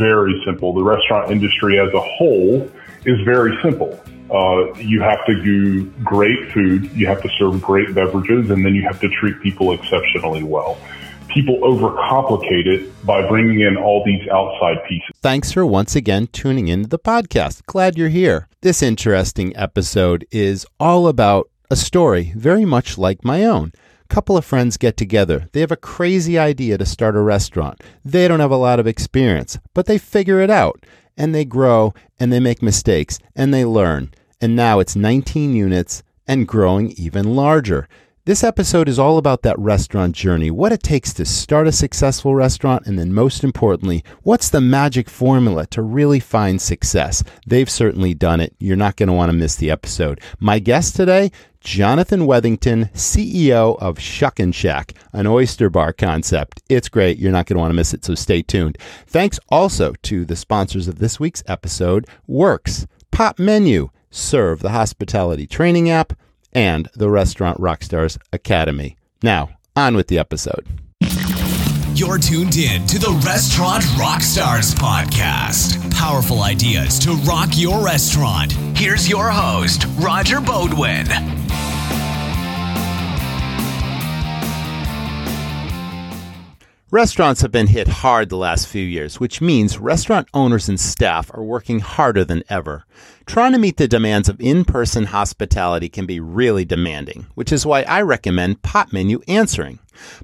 very simple. The restaurant industry as a whole is very simple. Uh, you have to do great food, you have to serve great beverages, and then you have to treat people exceptionally well. People overcomplicate it by bringing in all these outside pieces. Thanks for once again tuning into the podcast. Glad you're here. This interesting episode is all about a story very much like my own couple of friends get together. They have a crazy idea to start a restaurant. They don't have a lot of experience, but they figure it out and they grow and they make mistakes and they learn. And now it's 19 units and growing even larger. This episode is all about that restaurant journey, what it takes to start a successful restaurant, and then most importantly, what's the magic formula to really find success? They've certainly done it. You're not going to want to miss the episode. My guest today, Jonathan Wethington, CEO of Shuckin' Shack, an oyster bar concept. It's great. You're not going to want to miss it, so stay tuned. Thanks also to the sponsors of this week's episode, Works, Popmenu, Serve, the hospitality training app, and the Restaurant Rockstars Academy. Now, on with the episode. You're tuned in to the Restaurant Rockstars podcast. Powerful ideas to rock your restaurant. Here's your host, Roger Beaudoin. Restaurants have been hit hard the last few years, which means restaurant owners and staff are working harder than ever. Trying to meet the demands of in person hospitality can be really demanding, which is why I recommend Popmenu Answering.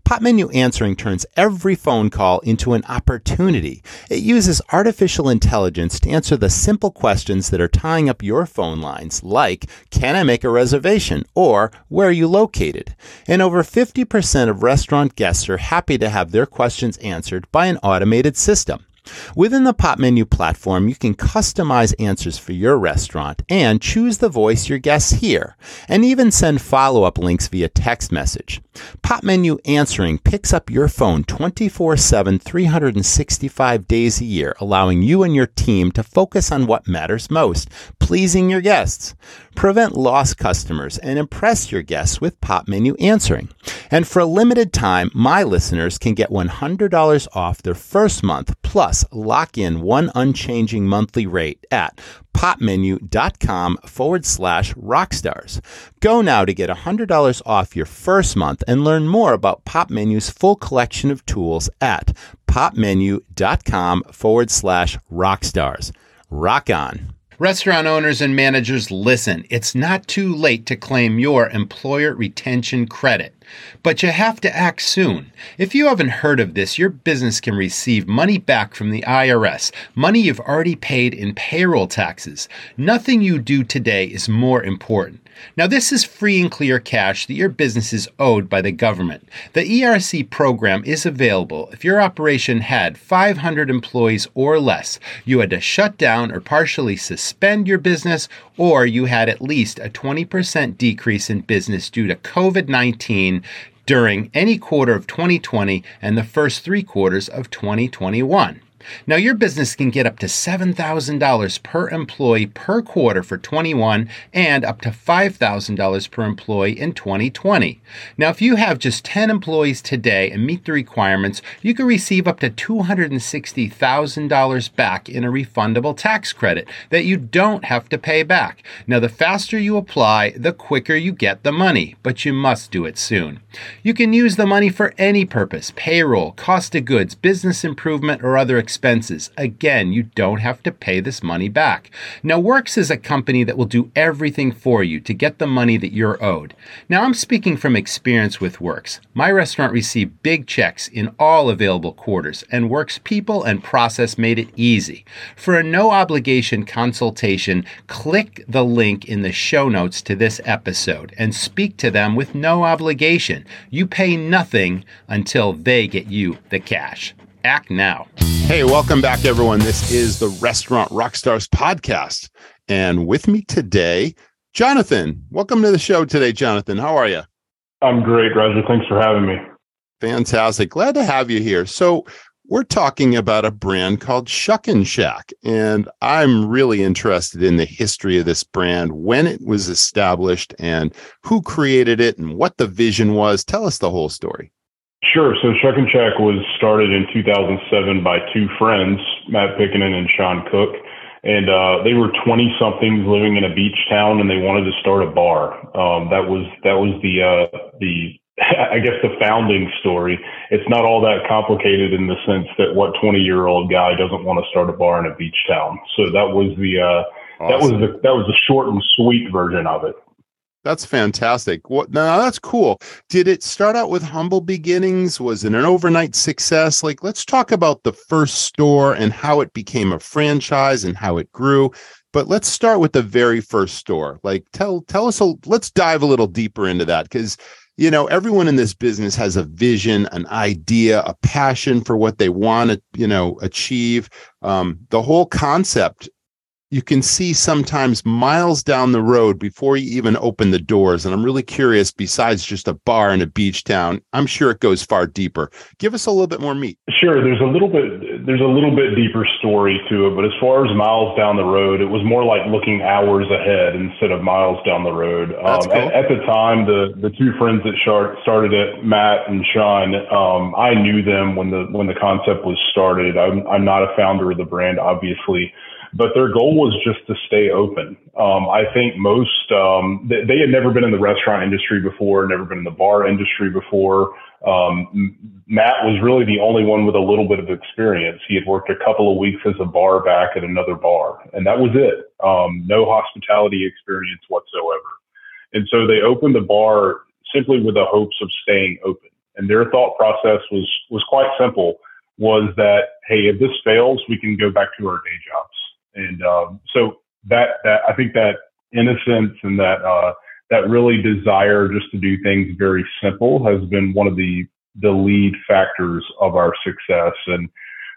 Popmenu Answering turns every phone call into an opportunity. It uses artificial intelligence to answer the simple questions that are tying up your phone lines, like, Can I make a reservation? or Where are you located? And over 50% of restaurant guests are happy to have their questions answered by an automated system. Within the Popmenu platform, you can customize answers for your restaurant and choose the voice your guests hear, and even send follow up links via text message. Popmenu Answering picks up your phone 24 7, 365 days a year, allowing you and your team to focus on what matters most pleasing your guests. Prevent lost customers and impress your guests with Popmenu Answering. And for a limited time, my listeners can get $100 off their first month plus lock in one unchanging monthly rate at popmenu.com forward slash rockstars. Go now to get $100 off your first month and learn more about Popmenu's full collection of tools at popmenu.com forward slash rockstars. Rock on. Restaurant owners and managers, listen. It's not too late to claim your employer retention credit. But you have to act soon. If you haven't heard of this, your business can receive money back from the IRS, money you've already paid in payroll taxes. Nothing you do today is more important. Now, this is free and clear cash that your business is owed by the government. The ERC program is available if your operation had 500 employees or less, you had to shut down or partially suspend your business, or you had at least a 20% decrease in business due to COVID 19 during any quarter of 2020 and the first three quarters of 2021. Now, your business can get up to $7,000 per employee per quarter for 21 and up to $5,000 per employee in 2020. Now, if you have just 10 employees today and meet the requirements, you can receive up to $260,000 back in a refundable tax credit that you don't have to pay back. Now, the faster you apply, the quicker you get the money, but you must do it soon. You can use the money for any purpose payroll, cost of goods, business improvement, or other expenses expenses. Again, you don't have to pay this money back. Now, Works is a company that will do everything for you to get the money that you're owed. Now, I'm speaking from experience with Works. My restaurant received big checks in all available quarters, and Works people and process made it easy. For a no obligation consultation, click the link in the show notes to this episode and speak to them with no obligation. You pay nothing until they get you the cash. Act now. Hey, welcome back, everyone. This is the Restaurant Rockstars podcast. And with me today, Jonathan. Welcome to the show today, Jonathan. How are you? I'm great, Roger. Thanks for having me. Fantastic. Glad to have you here. So, we're talking about a brand called Shuckin' Shack. And I'm really interested in the history of this brand, when it was established, and who created it, and what the vision was. Tell us the whole story. Sure. So Shuckin' Shack was started in 2007 by two friends, Matt Pickenen and Sean Cook. And uh, they were 20 somethings living in a beach town and they wanted to start a bar. Um, that was, that was the, uh, the, I guess the founding story. It's not all that complicated in the sense that what 20 year old guy doesn't want to start a bar in a beach town. So that was the, uh, awesome. that was the, that was the short and sweet version of it. That's fantastic. What now that's cool. Did it start out with humble beginnings? Was it an overnight success? Like let's talk about the first store and how it became a franchise and how it grew. But let's start with the very first store. Like tell tell us a let's dive a little deeper into that cuz you know everyone in this business has a vision an idea a passion for what they want to you know achieve um, the whole concept you can see sometimes miles down the road before you even open the doors. And I'm really curious, besides just a bar in a beach town, I'm sure it goes far deeper. Give us a little bit more meat. Sure. There's a little bit, there's a little bit deeper story to it. But as far as miles down the road, it was more like looking hours ahead instead of miles down the road. Um, cool. at, at, the time, the, the two friends that started it, Matt and Sean, um, I knew them when the, when the concept was started. I'm, I'm not a founder of the brand, obviously but their goal was just to stay open. Um, I think most um, they, they, had never been in the restaurant industry before, never been in the bar industry before. Um, Matt was really the only one with a little bit of experience. He had worked a couple of weeks as a bar back at another bar, and that was it. Um, no hospitality experience whatsoever. And so they opened the bar simply with the hopes of staying open. And their thought process was was quite simple. Was that hey, if this fails, we can go back to our day jobs and um, so that that I think that innocence and that uh, that really desire just to do things very simple has been one of the the lead factors of our success. And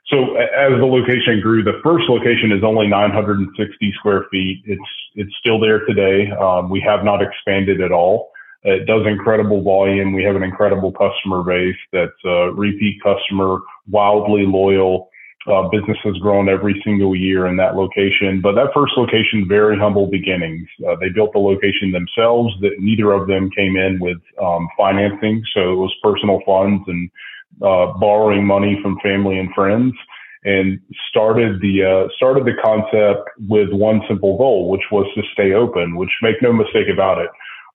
so as the location grew, the first location is only 960 square feet. It's it's still there today. Um, we have not expanded at all. It does incredible volume. We have an incredible customer base that's a repeat customer, wildly loyal. Uh, business has grown every single year in that location, but that first location, very humble beginnings. Uh, they built the location themselves. That neither of them came in with um, financing, so it was personal funds and uh, borrowing money from family and friends, and started the uh, started the concept with one simple goal, which was to stay open. Which make no mistake about it,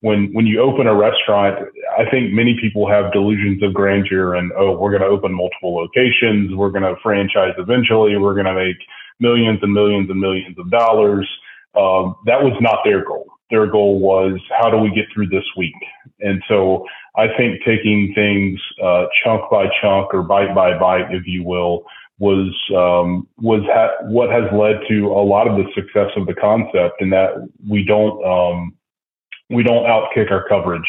when when you open a restaurant, I think many people have delusions of grandeur and oh, we're going to open multiple locations, we're going to franchise eventually, we're going to make millions and millions and millions of dollars. Um, that was not their goal. Their goal was how do we get through this week? And so I think taking things uh, chunk by chunk or bite by bite, if you will, was um, was ha- what has led to a lot of the success of the concept, and that we don't um, we don't outkick our coverage.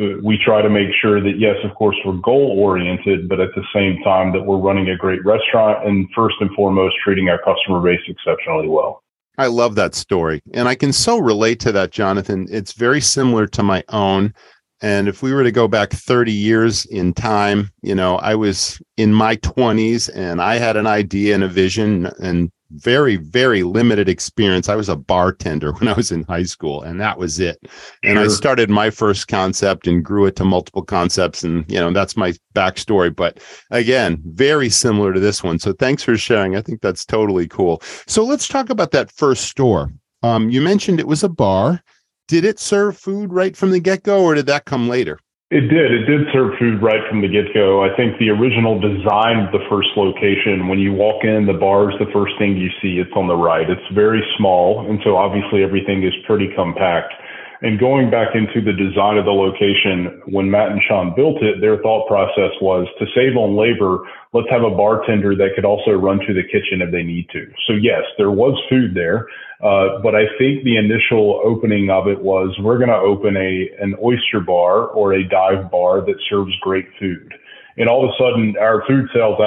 Uh, we try to make sure that yes, of course, we're goal oriented, but at the same time that we're running a great restaurant and first and foremost treating our customer base exceptionally well. I love that story. And I can so relate to that, Jonathan. It's very similar to my own. And if we were to go back 30 years in time, you know, I was in my 20s and I had an idea and a vision and very, very limited experience. I was a bartender when I was in high school, and that was it. And sure. I started my first concept and grew it to multiple concepts. And, you know, that's my backstory. But again, very similar to this one. So thanks for sharing. I think that's totally cool. So let's talk about that first store. Um, you mentioned it was a bar. Did it serve food right from the get go, or did that come later? It did. It did serve food right from the get go. I think the original design of the first location, when you walk in, the bar is the first thing you see. It's on the right. It's very small. And so obviously everything is pretty compact. And going back into the design of the location, when Matt and Sean built it, their thought process was to save on labor, let's have a bartender that could also run to the kitchen if they need to. So yes, there was food there. Uh, but I think the initial opening of it was we're going to open a an oyster bar or a dive bar that serves great food. And all of a sudden, our food sales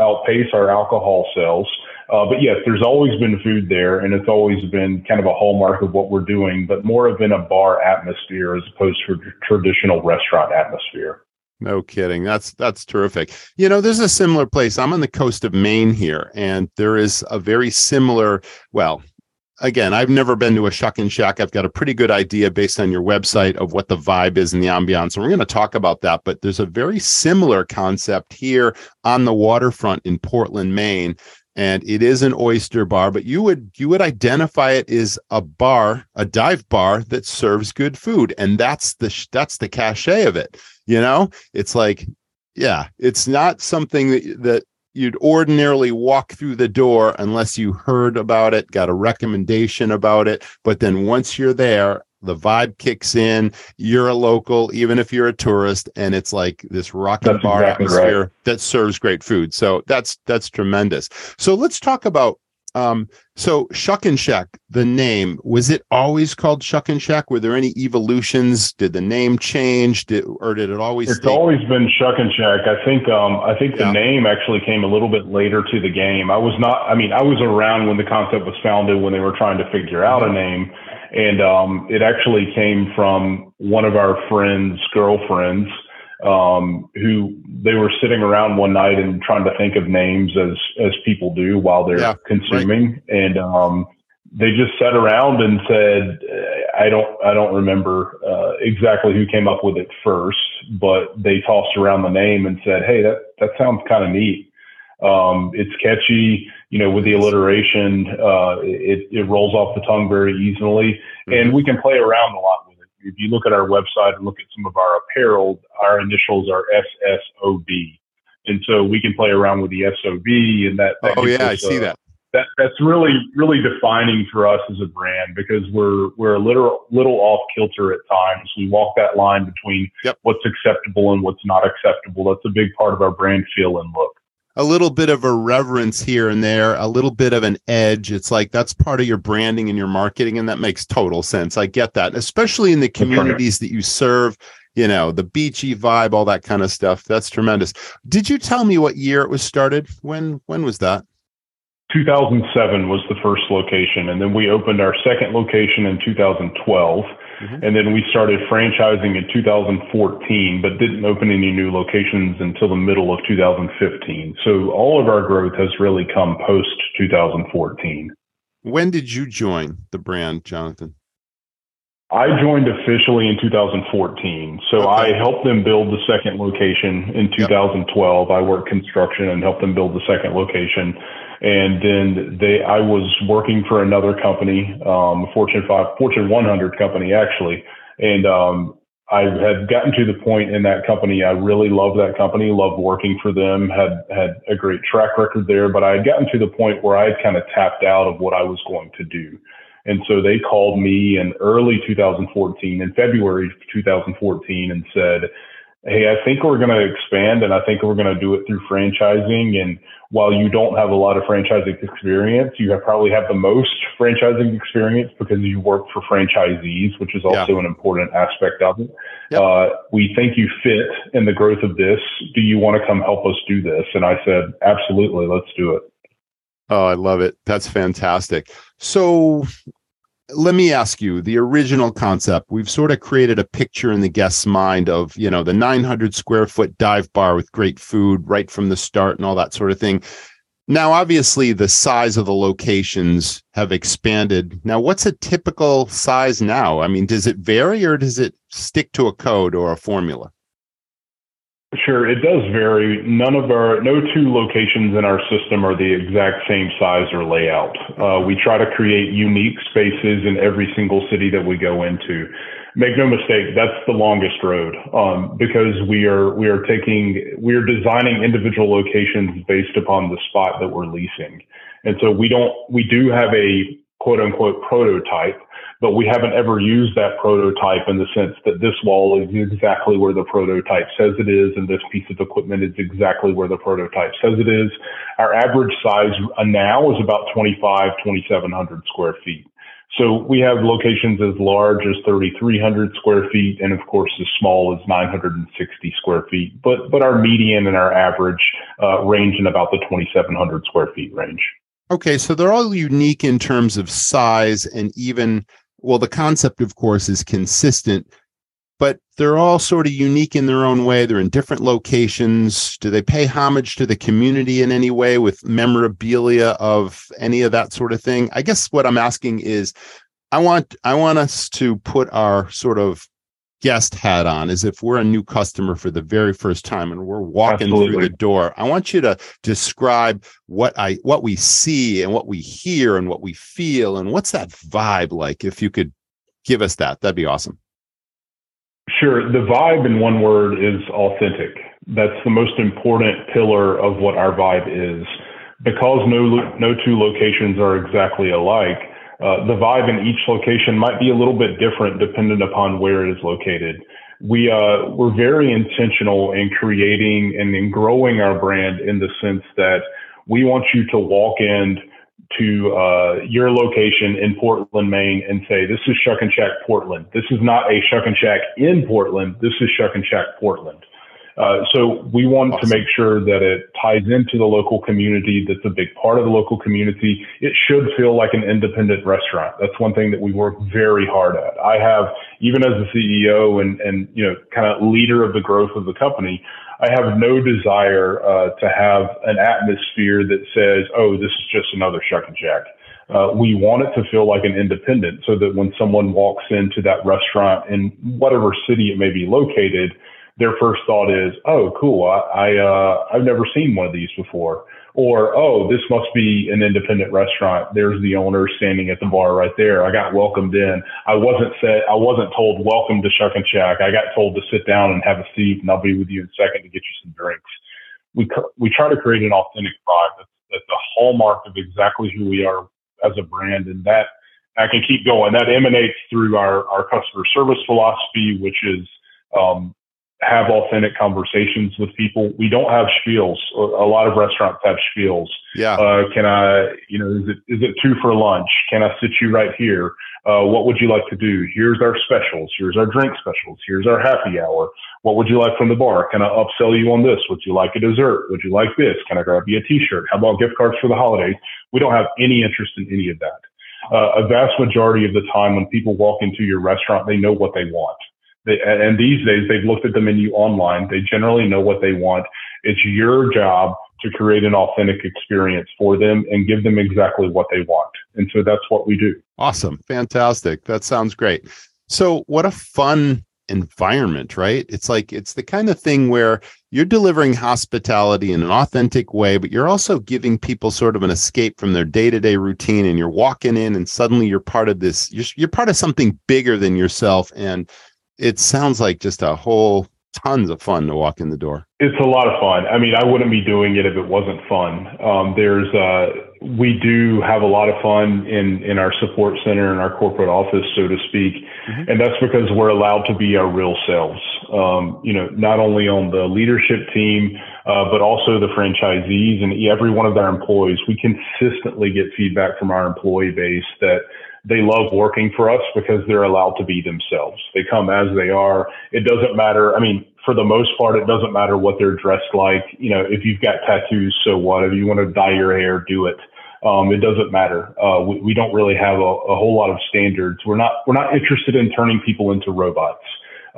outpace our alcohol sales. Uh, but yes, there's always been food there, and it's always been kind of a hallmark of what we're doing, but more of in a bar atmosphere as opposed to a traditional restaurant atmosphere. No kidding. That's that's terrific. You know, there's a similar place. I'm on the coast of Maine here, and there is a very similar, well, again, I've never been to a Shuckin' Shack. I've got a pretty good idea based on your website of what the vibe is and the ambiance. And we're going to talk about that. But there's a very similar concept here on the waterfront in Portland, Maine. And it is an oyster bar, but you would you would identify it as a bar, a dive bar that serves good food, and that's the that's the cachet of it. You know, it's like, yeah, it's not something that that you'd ordinarily walk through the door unless you heard about it, got a recommendation about it. But then once you're there, the vibe kicks in. You're a local, even if you're a tourist, and it's like this rock and bar exactly atmosphere right. that serves great food. So that's that's tremendous. So let's talk about um, so and Shack, the name, was it always called Shuckin' Shack? Were there any evolutions? Did the name change? Did, or did it always? It's stay? always been Shuckin' Shack. I think um, I think yeah. the name actually came a little bit later to the game. I was not. I mean, I was around when the concept was founded when they were trying to figure out a name, and um, it actually came from one of our friends' girlfriends um, who they were sitting around one night and trying to think of names as as people do while they're yeah, consuming, right. and um, they just sat around and said, "I don't, I don't remember uh, exactly who came up with it first, but they tossed around the name and said, "Hey, that that sounds kind of neat. Um, it's catchy." You know, with the alliteration, uh, it, it rolls off the tongue very easily, mm-hmm. and we can play around a lot if you look at our website and look at some of our apparel, our initials are SSOB. And so we can play around with the SOB and that. that oh yeah, I see that. That that's really really defining for us as a brand because we're we're a little little off kilter at times. We walk that line between yep. what's acceptable and what's not acceptable. That's a big part of our brand feel and look a little bit of a reverence here and there, a little bit of an edge. It's like that's part of your branding and your marketing, and that makes total sense. I get that, especially in the communities that you serve. You know, the beachy vibe, all that kind of stuff. That's tremendous. Did you tell me what year it was started? When when was that? 2007 was the first location, and then we opened our second location in 2012. Mm-hmm. And then we started franchising in 2014, but didn't open any new locations until the middle of 2015. So all of our growth has really come post 2014. When did you join the brand, Jonathan? I joined officially in 2014. So okay. I helped them build the second location in 2012. Yep. I worked construction and helped them build the second location and then they I was working for another company, um, Fortune five, Fortune 100 company actually, and um, I had gotten to the point in that company. I really loved that company, loved working for them, had had a great track record there. But I had gotten to the point where I had kind of tapped out of what I was going to do. And so they called me in early 2014, in February 2014, and said, Hey, I think we're going to expand and I think we're going to do it through franchising. And while you don't have a lot of franchising experience, you have probably have the most franchising experience because you work for franchisees, which is also yeah. an important aspect of it. Yep. Uh, we think you fit in the growth of this. Do you want to come help us do this? And I said, absolutely, let's do it. Oh, I love it. That's fantastic. So let me ask you the original concept we've sort of created a picture in the guest's mind of you know the 900 square foot dive bar with great food right from the start and all that sort of thing. Now obviously the size of the locations have expanded. Now what's a typical size now? I mean does it vary or does it stick to a code or a formula Sure, it does vary. None of our, no two locations in our system are the exact same size or layout. Uh, we try to create unique spaces in every single city that we go into. Make no mistake, that's the longest road um, because we are we are taking we are designing individual locations based upon the spot that we're leasing, and so we don't we do have a quote unquote prototype but we haven't ever used that prototype in the sense that this wall is exactly where the prototype says it is, and this piece of equipment is exactly where the prototype says it is. Our average size now is about 25, 2,700 square feet. So we have locations as large as 3,300 square feet, and of course as small as 960 square feet. But but our median and our average uh, range in about the 2,700 square feet range. Okay, so they're all unique in terms of size and even well, the concept, of course, is consistent. but they're all sort of unique in their own way. They're in different locations. Do they pay homage to the community in any way with memorabilia of any of that sort of thing? I guess what I'm asking is I want I want us to put our sort of guest hat on as if we're a new customer for the very first time and we're walking Absolutely. through the door. I want you to describe what I what we see and what we hear and what we feel and what's that vibe like if you could give us that. That'd be awesome. Sure. The vibe in one word is authentic. That's the most important pillar of what our vibe is. Because no, no two locations are exactly alike, uh, the vibe in each location might be a little bit different dependent upon where it is located. We, uh, we're very intentional in creating and in growing our brand in the sense that we want you to walk in to uh, your location in Portland, Maine, and say, "This is Shuckin' Shack Portland. This is not a Shuckin' Shack in Portland. This is Shuckin' Shack Portland." Uh, so we want awesome. to make sure that it ties into the local community. That's a big part of the local community. It should feel like an independent restaurant. That's one thing that we work very hard at. I have, even as the CEO and and you know, kind of leader of the growth of the company, I have no desire uh, to have an atmosphere that says, "Oh, this is just another Shuckin' Shack. Uh, we want it to feel like an independent, so that when someone walks into that restaurant in whatever city it may be located, their first thought is, "Oh, cool! I, I uh, I've never seen one of these before." or oh, this must be an independent restaurant. There's the owner standing at the bar right there. I got welcomed in. I wasn't said I wasn't told welcome to Shuckin' Shack. I got told to sit down and have a seat, and I'll be with you in a second to get you some drinks. We we try to create an authentic vibe that's, that's the hallmark of exactly who we are as a brand, and that I can keep going. That emanates through our our customer service philosophy, which is um, have authentic conversations with people. We don't have spiels. A lot of restaurants have spiels. Yeah. Uh, can I, you know, is it, is it two for lunch? Can I sit you right here? Uh, what would you like to do? Here's our specials. Here's our drink specials. Here's our happy hour. What would you like from the bar? Can I upsell you on this? Would you like a dessert? Would you like this? Can I grab you a t-shirt? How about gift cards for the holidays? We don't have any interest in any of that. Uh, a vast majority of the time when people walk into your restaurant, they know what they want. They, and these days, they've looked at the menu online. They generally know what they want. It's your job to create an authentic experience for them and give them exactly what they want. And so that's what we do. Awesome. Fantastic. That sounds great. So, what a fun environment, right? It's like it's the kind of thing where you're delivering hospitality in an authentic way, but you're also giving people sort of an escape from their day-to-day routine and you're walking in and suddenly you're part of this you're, you're part of something bigger than yourself and it sounds like just a whole tons of fun to walk in the door. It's a lot of fun. I mean, I wouldn't be doing it if it wasn't fun. Um, there's, uh, we do have a lot of fun in, in our support center and our corporate office, so to speak. Mm-hmm. And that's because we're allowed to be our real selves. Um, you know, not only on the leadership team, uh, but also the franchisees and every one of our employees. We consistently get feedback from our employee base that they love working for us because they're allowed to be themselves. They come as they are. It doesn't matter. I mean, for the most part, it doesn't matter what they're dressed like. You know, if you've got tattoos, so what? If you want to dye your hair, do it. Um, it doesn't matter. Uh, we, we, don't really have a, a, whole lot of standards. We're not we're not interested in turning people into robots.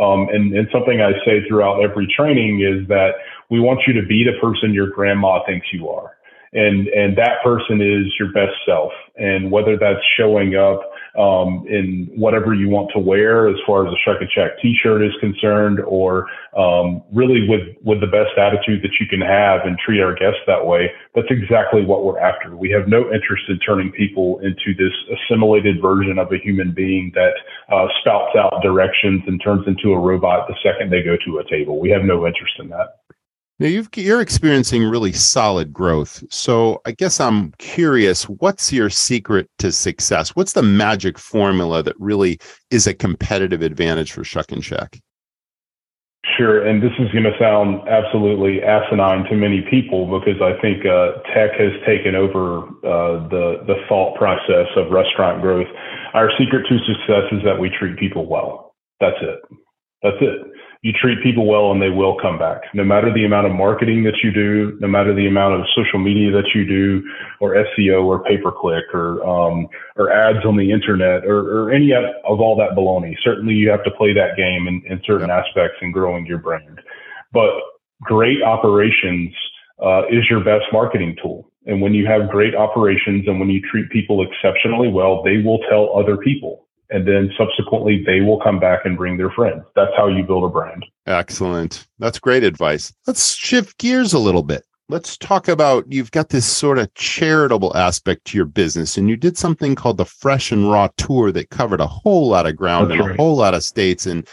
Um, and, and something I say throughout every training is that we want you to be the person your grandma thinks you are and and that person is your best self. And whether that's showing up um, in whatever you want to wear as far as a Shuckin' Shack t-shirt is concerned or um, really with with the best attitude that you can have and treat our guests that way that's exactly what we're after. We have no interest in turning people into this assimilated version of a human being that uh, spouts out directions and turns into a robot the second they go to a table. We have no interest in that now you've, you're experiencing really solid growth. So I guess I'm curious, what's your secret to success? What's the magic formula that really is a competitive advantage for Shuckin' Shack? Sure, and this is going to sound absolutely asinine to many people because I think uh, tech has taken over uh, the the thought process of restaurant growth. Our secret to success is that we treat people well. That's it. That's it. You treat people well and they will come back. No matter the amount of marketing that you do, no matter the amount of social media that you do, or SEO or pay per click or um, or ads on the internet or, or any of all that baloney. Certainly, you have to play that game in, in certain yep. aspects in growing your brand. But great operations uh, is your best marketing tool. And when you have great operations and when you treat people exceptionally well, they will tell other people and then subsequently they will come back and bring their friends. That's how you build a brand. Excellent. That's great advice. Let's shift gears a little bit. Let's talk about you've got this sort of charitable aspect to your business, and you did something called the Fresh and Raw Tour that covered a whole lot of ground That's in right. a whole lot of states. And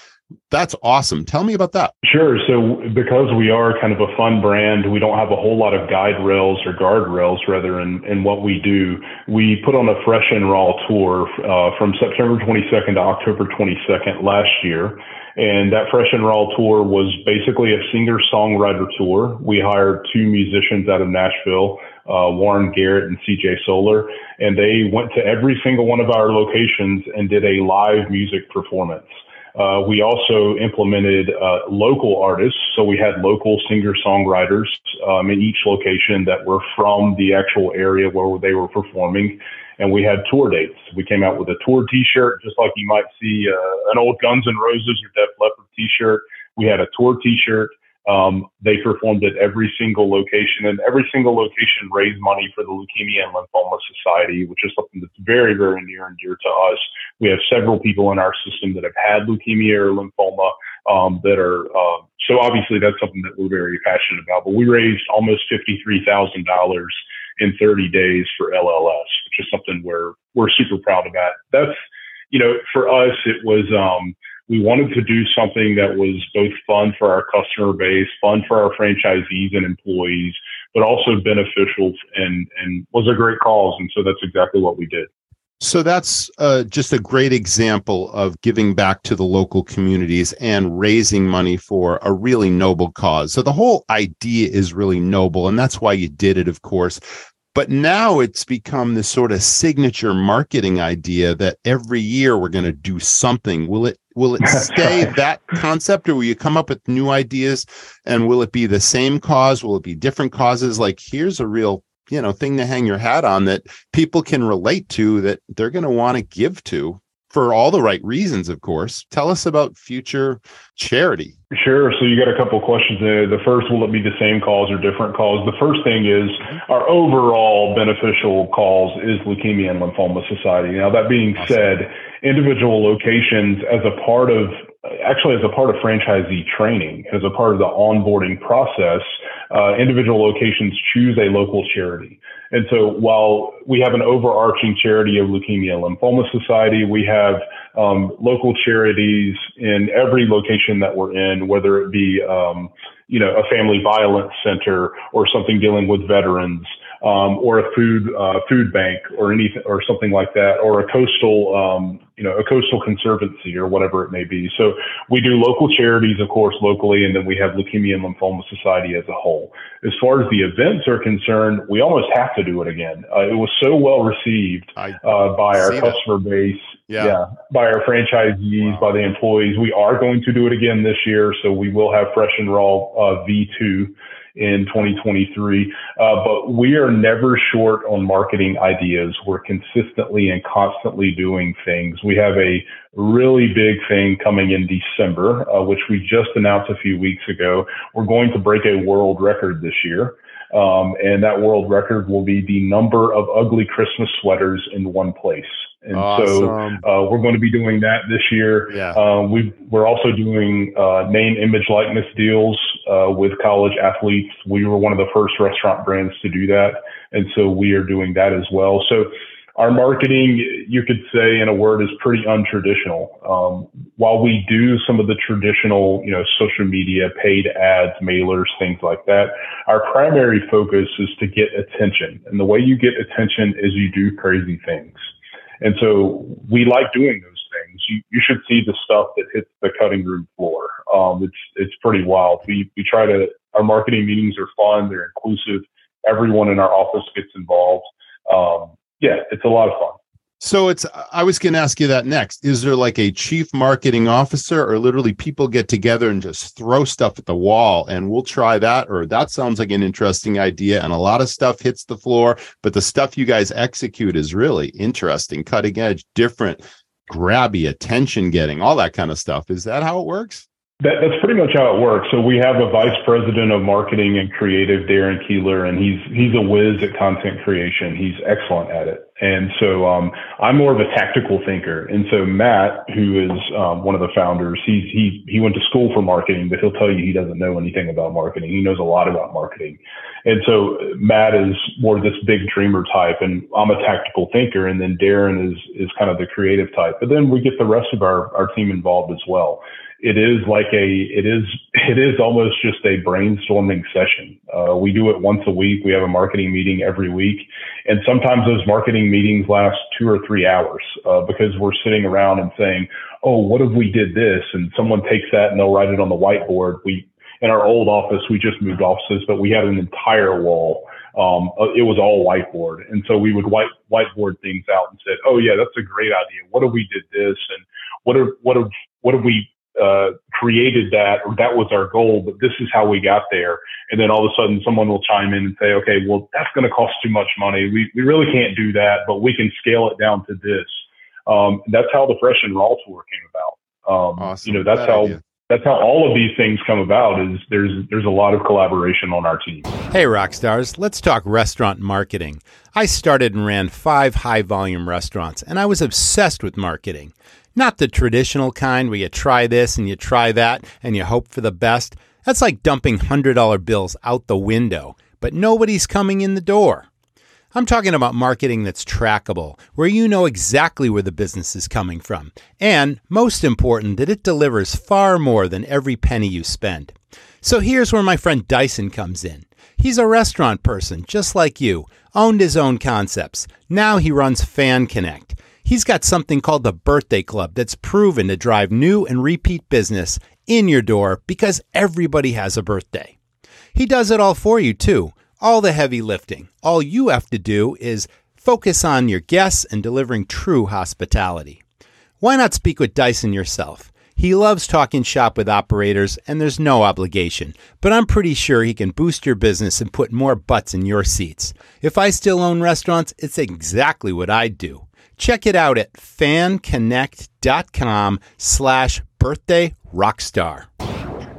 that's awesome. Tell me about that. Sure. So, because we are kind of a fun brand, we don't have a whole lot of guide rails or guardrails, rather, in, in what we do. We put on a fresh and raw tour uh, from September 22nd to October 22nd last year. And that Fresh and Raw tour was basically a singer songwriter tour. We hired two musicians out of Nashville, uh, Warren Garrett and CJ Solar, and they went to every single one of our locations and did a live music performance. Uh, we also implemented uh, local artists. So we had local singer songwriters um, in each location that were from the actual area where they were performing. And we had tour dates. We came out with a tour T-shirt, just like you might see uh, an old Guns N' Roses or Def Leppard T-shirt. We had a tour T-shirt. Um, they performed at every single location, and every single location raised money for the Leukemia and Lymphoma Society, which is something that's very, very near and dear to us. We have several people in our system that have had leukemia or lymphoma um, that are uh, so obviously that's something that we're very passionate about. But we raised almost fifty-three thousand dollars in 30 days for LLS, which is something we're we're super proud about. That's you know for us it was. Um, we wanted to do something that was both fun for our customer base, fun for our franchisees and employees, but also beneficial and, and was a great cause. And so that's exactly what we did. So that's uh, just a great example of giving back to the local communities and raising money for a really noble cause. So the whole idea is really noble, and that's why you did it, of course. But now it's become this sort of signature marketing idea that every year we're going to do something. Will it will it stay that concept or will you come up with new ideas and will it be the same cause? Will it be different causes? Like here's a real, you know, thing to hang your hat on that people can relate to that they're going to want to give to for all the right reasons, of course. Tell us about future charity. Sure. So you got a couple of questions there. The first, will it be the same cause or different cause? The first thing is mm-hmm. our overall beneficial cause is Leukemia and Lymphoma Society. Now, that being said, individual locations as a part of actually as a part of franchisee training, as a part of the onboarding process, uh, individual locations choose a local charity. And so while we have an overarching charity of Leukemia Lymphoma Society, we have um, local charities in every location that we're in, whether it be, um, you know, a family violence center or something dealing with veterans um, or a food uh, food bank or anything or something like that, or a coastal um, you know a coastal conservancy or whatever it may be. So we do local charities, of course, locally, and then we have Leukemia and Lymphoma Society as a whole. As far as the events are concerned, we almost have to do it again. Uh, it was so well received uh, by our customer that. base. Yeah. yeah. by our franchisees, wow. by the employees. We are going to do it again this year, so we will have Fresh and Raw uh, V2 in 2023. Uh, but we are never short on marketing ideas. We're consistently and constantly doing things. We have a really big thing coming in December, uh, which we just announced a few weeks ago. We're going to break a world record this year. Um, and that world record will be the number of ugly Christmas sweaters in one place. And awesome. so uh, we're going to be doing that this year. Yeah. Uh, we are also doing uh, name, image, likeness deals uh, with college athletes. We were one of the first restaurant brands to do that, and so we are doing that as well. So our marketing, you could say in a word, is pretty untraditional. Um, while we do some of the traditional, you know, social media, paid ads, mailers, things like that, our primary focus is to get attention. And the way you get attention is you do crazy things. And so we like doing those things. You, you should see the stuff that hits the cutting room floor. Um, it's, it's pretty wild. We, we try to, our marketing meetings are fun. They're inclusive. Everyone in our office gets involved. Um, yeah, it's a lot of fun. So it's I was going to ask you that next. Is there like a chief marketing officer or literally people get together and just throw stuff at the wall and we'll try that or that sounds like an interesting idea and a lot of stuff hits the floor, but the stuff you guys execute is really interesting, cutting edge, different, grabby, attention getting, all that kind of stuff. Is that how it works? That, that's pretty much how it works. So we have a vice president of marketing and creative, Darren Keeler, and he's he's a whiz at content creation. He's excellent at it. And so um, I'm more of a tactical thinker. And so Matt, who is um, one of the founders, he's he he went to school for marketing, but he'll tell you he doesn't know anything about marketing. He knows a lot about marketing. And so Matt is more this big dreamer type, and I'm a tactical thinker. And then Darren is is kind of the creative type. But then we get the rest of our our team involved as well it is like a it is it is almost just a brainstorming session. Uh, we do it once a week. We have a marketing meeting every week, and sometimes those marketing meetings last two or three hours uh, because we're sitting around and saying, "Oh, what if we did this?" And someone takes that and they'll write it on the whiteboard. We in our old office we just moved offices, but we had an entire wall. Um, uh, it was all whiteboard, and so we would white whiteboard things out and said, "Oh yeah, that's a great idea. What if we did this?" and what if what if what if we uh, created that or that was our goal, but this is how we got there. And then all of a sudden someone will chime in and say, okay, well, that's going to cost too much money. We, we really can't do that, but we can scale it down to this. Um, that's how the Fresh and Raw tour came about. Um, awesome. You know, that's how. Idea. That's how all of these things come about. Is there's there's a lot of collaboration on our team. Hey, rock stars, let's talk restaurant marketing. I started and ran five high volume restaurants, and I was obsessed with marketing. Not the traditional kind where you try this and you try that and you hope for the best. That's like dumping $100 bills out the window, but nobody's coming in the door. I'm talking about marketing that's trackable, where you know exactly where the business is coming from, and most important, that it delivers far more than every penny you spend. So here's where my friend Dyson comes in. He's a restaurant person, just like you, owned his own concepts. Now he runs Fan Connect. He's got something called the Birthday Club that's proven to drive new and repeat business in your door because everybody has a birthday. He does it all for you, too. All the heavy lifting. All you have to do is focus on your guests and delivering true hospitality. Why not speak with Dyson yourself? He loves talking shop with operators, and there's no obligation, but I'm pretty sure he can boost your business and put more butts in your seats. If I still own restaurants, it's exactly what I'd do. Check it out at fanconnect.com slash birthday rockstar.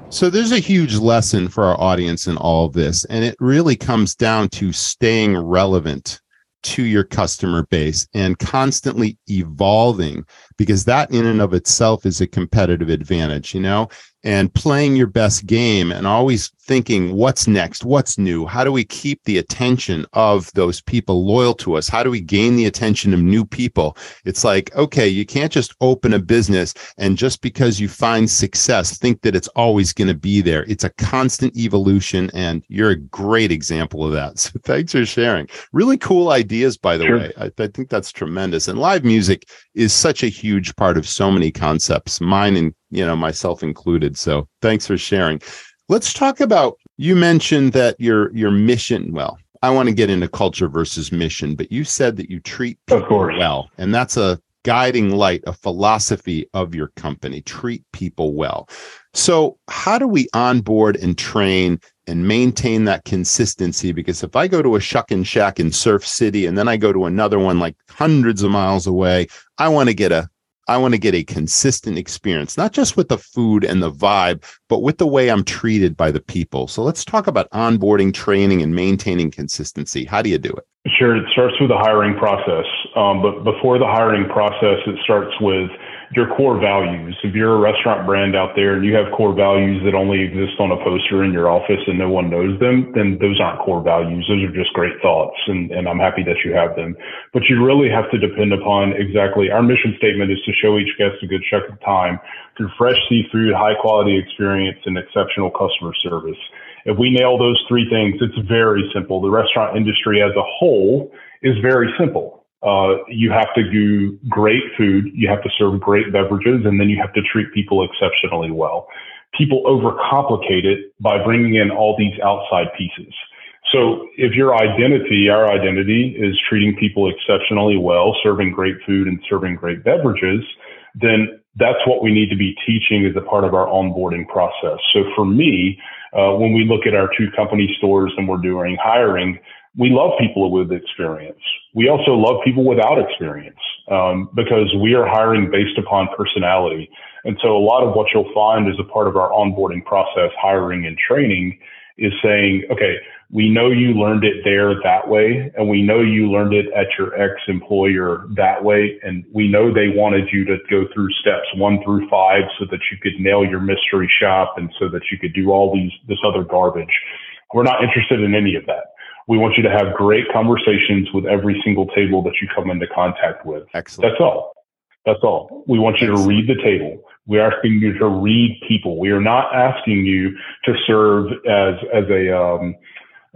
So there's a huge lesson for our audience in all of this, and it really comes down to staying relevant to your customer base and constantly evolving because that in and of itself is a competitive advantage, you know, and playing your best game and always thinking what's next? What's new? How do we keep the attention of those people loyal to us? How do we gain the attention of new people? It's like okay you can't just open a business and just because you find success think that it's always going to be there. It's a constant evolution and you're a great example of that. So thanks for sharing. Really cool ideas by the sure. way. I, I think that's tremendous. And live music is such a huge part of so many concepts mine and you know, myself included. So thanks for sharing. Let's talk about you mentioned that your your mission, well, I want to get into culture versus mission, but you said that you treat people well. And that's a guiding light, a philosophy of your company. Treat people well. So, how do we onboard and train and maintain that consistency? Because if I go to a Shuckin' Shack in Surf City and then I go to another one like hundreds of miles away, I want to get a I want to get a consistent experience, not just with the food and the vibe, but with the way I'm treated by the people. So let's talk about onboarding, training, and maintaining consistency. How do you do it? Sure. It starts with the hiring process. Um, but before the hiring process, it starts with your core values. If you're a restaurant brand out there and you have core values that only exist on a poster in your office and no one knows them, then those aren't core values. Those are just great thoughts. And, and I'm happy that you have them. But you really have to depend upon exactly our mission statement is to show each guest a good shuckin' time through fresh seafood, high quality experience, and exceptional customer service. If we nail those three things, it's very simple. The restaurant industry as a whole is very simple uh, you have to do great food, you have to serve great beverages, and then you have to treat people exceptionally well. People overcomplicate it by bringing in all these outside pieces. So if your identity, our identity is treating people exceptionally well, serving great food and serving great beverages, then that's what we need to be teaching as a part of our onboarding process. So for me, uh, when we look at our two company stores and we're doing hiring, we love people with experience. We also love people without experience um, because we are hiring based upon personality. And so a lot of what you'll find as a part of our onboarding process, hiring and training is saying, okay, we know you learned it there that way, and we know you learned it at your ex employer that way. And we know they wanted you to go through steps one through five so that you could nail your mystery shop and so that you could do all these, this other garbage. We're not interested in any of that. We want you to have great conversations with every single table that you come into contact with. Excellent. That's all. That's all. We want you to read the table. We're asking you to read people. We are not asking you to serve as as a um,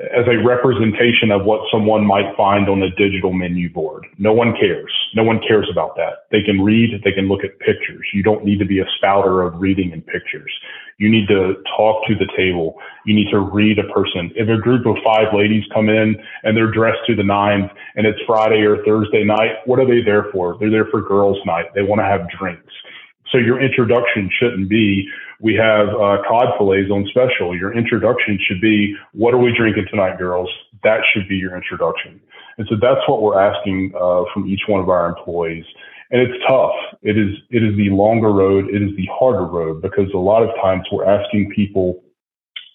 as a representation of what someone might find on a digital menu board. No one cares. No one cares about that. They can read, they can look at pictures. You don't need to be a spouter of reading and pictures. You need to talk to the table. You need to read a person. If a group of five ladies come in and they're dressed to the nines and it's Friday or Thursday night, what are they there for? They're there for girls' night. They want to have drinks. So your introduction shouldn't be, we have uh, cod fillets on special. Your introduction should be, what are we drinking tonight, girls? That should be your introduction. And so that's what we're asking uh, from each one of our employees. And it's tough. It is, it is the longer road. It is the harder road because a lot of times we're asking people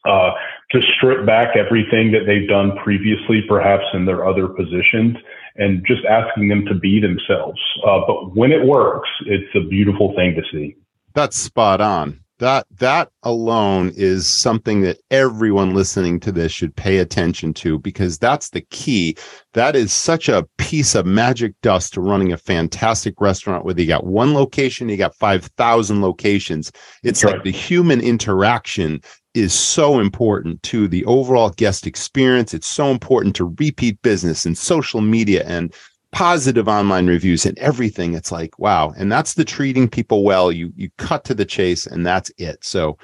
uh, to strip back everything that they've done previously, perhaps in their other positions, and just asking them to be themselves. Uh, but when it works, it's a beautiful thing to see. That's spot on that that alone is something that everyone listening to this should pay attention to because that's the key. That is such a piece of magic dust to running a fantastic restaurant whether you got one location you got 5000 locations. It's like the human interaction is so important to the overall guest experience. It's so important to repeat business and social media and positive online reviews and everything it's like wow. And that's the treating people well. You you cut to the chase and that's it. So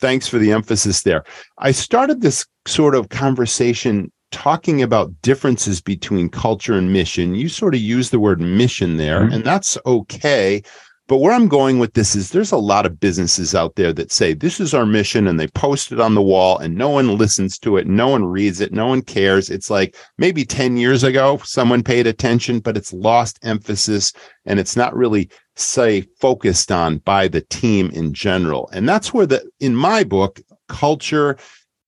thanks for the emphasis there. I started this sort of conversation talking about differences between culture and mission. You sort of use the word mission there mm-hmm. and that's okay but where I'm going with this is there's a lot of businesses out there that say this is our mission and they post it on the wall and no one listens to it. No one reads it. No one cares. It's like maybe 10 years ago, someone paid attention, but it's lost emphasis and it's not really say focused on by the team in general. And that's where the, in my book, culture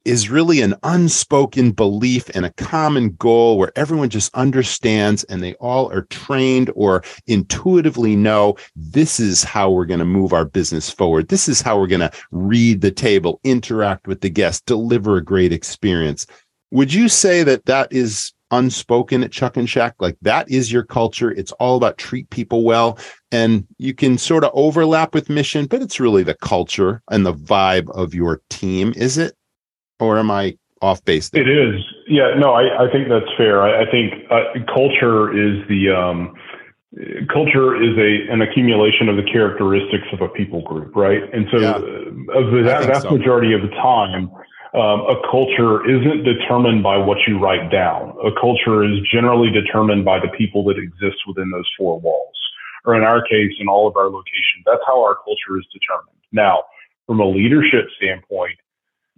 is really an unspoken belief and a common goal where everyone just understands and they all are trained or intuitively know this is how we're going to move our business forward. This is how we're going to read the table, interact with the guests, deliver a great experience. Would you say that that is unspoken at Shuckin' Shack? Like that is your culture. It's all about treat people well. And you can sort of overlap with mission, but it's really the culture and the vibe of your team, is it? Or am I off base? There? It is. Yeah, no, I, I think that's fair. I, I think uh, culture is the um, culture is a an accumulation of the characteristics of a people group, right? And so, yeah, uh, of the vast so. majority of the time. Um, a culture isn't determined by what you write down. A culture is generally determined by the people that exist within those four walls. Or in our case, in all of our locations, that's how our culture is determined. Now, from a leadership standpoint,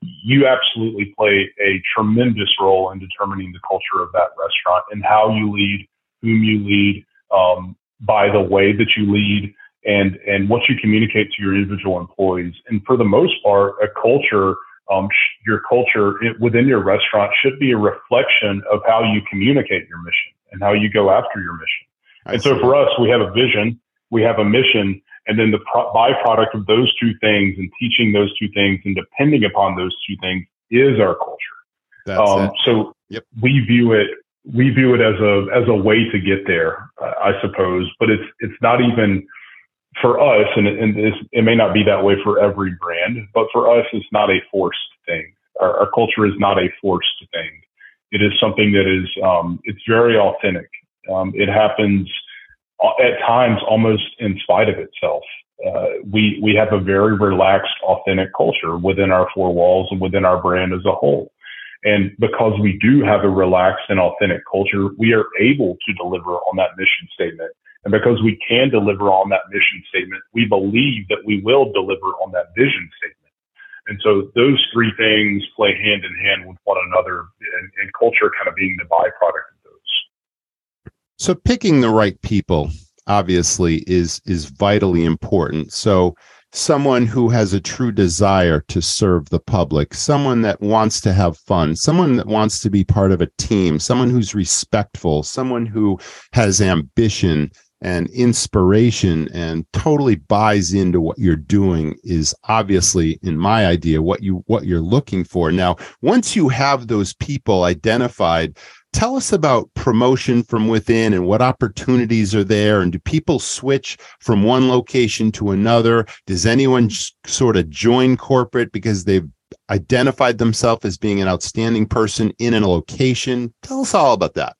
you absolutely play a tremendous role in determining the culture of that restaurant and how you lead, whom you lead, um, by the way that you lead, and and what you communicate to your individual employees. And for the most part, a culture, um, sh- your culture within your restaurant should be a reflection of how you communicate your mission and how you go after your mission. I and so for us, we have a vision, we have a mission, and then the pro- byproduct of those two things and teaching those two things and depending upon those two things is our culture. That's Um, so yep. we view it we view it as a as a way to get there, uh, I suppose. But it's it's not even for us, and, and it may not be that way for every brand, but for us, it's not a forced thing. Our, our culture is not a forced thing. It is something that is um, it's very authentic. Um, it happens at times almost in spite of itself. Uh, we we have a very relaxed, authentic culture within our four walls and within our brand as a whole. And because we do have a relaxed and authentic culture, we are able to deliver on that mission statement. And because we can deliver on that mission statement, we believe that we will deliver on that vision statement. And so those three things play hand in hand with one another and, and culture kind of being the byproduct. So picking the right people obviously is is vitally important. So someone who has a true desire to serve the public, someone that wants to have fun, someone that wants to be part of a team, someone who's respectful, someone who has ambition and inspiration and totally buys into what you're doing is obviously in my idea what you what you're looking for. Now, once you have those people identified, tell us about promotion from within and what opportunities are there and do people switch from one location to another? Does anyone sort of join corporate because they've identified themselves as being an outstanding person in a location? Tell us all about that.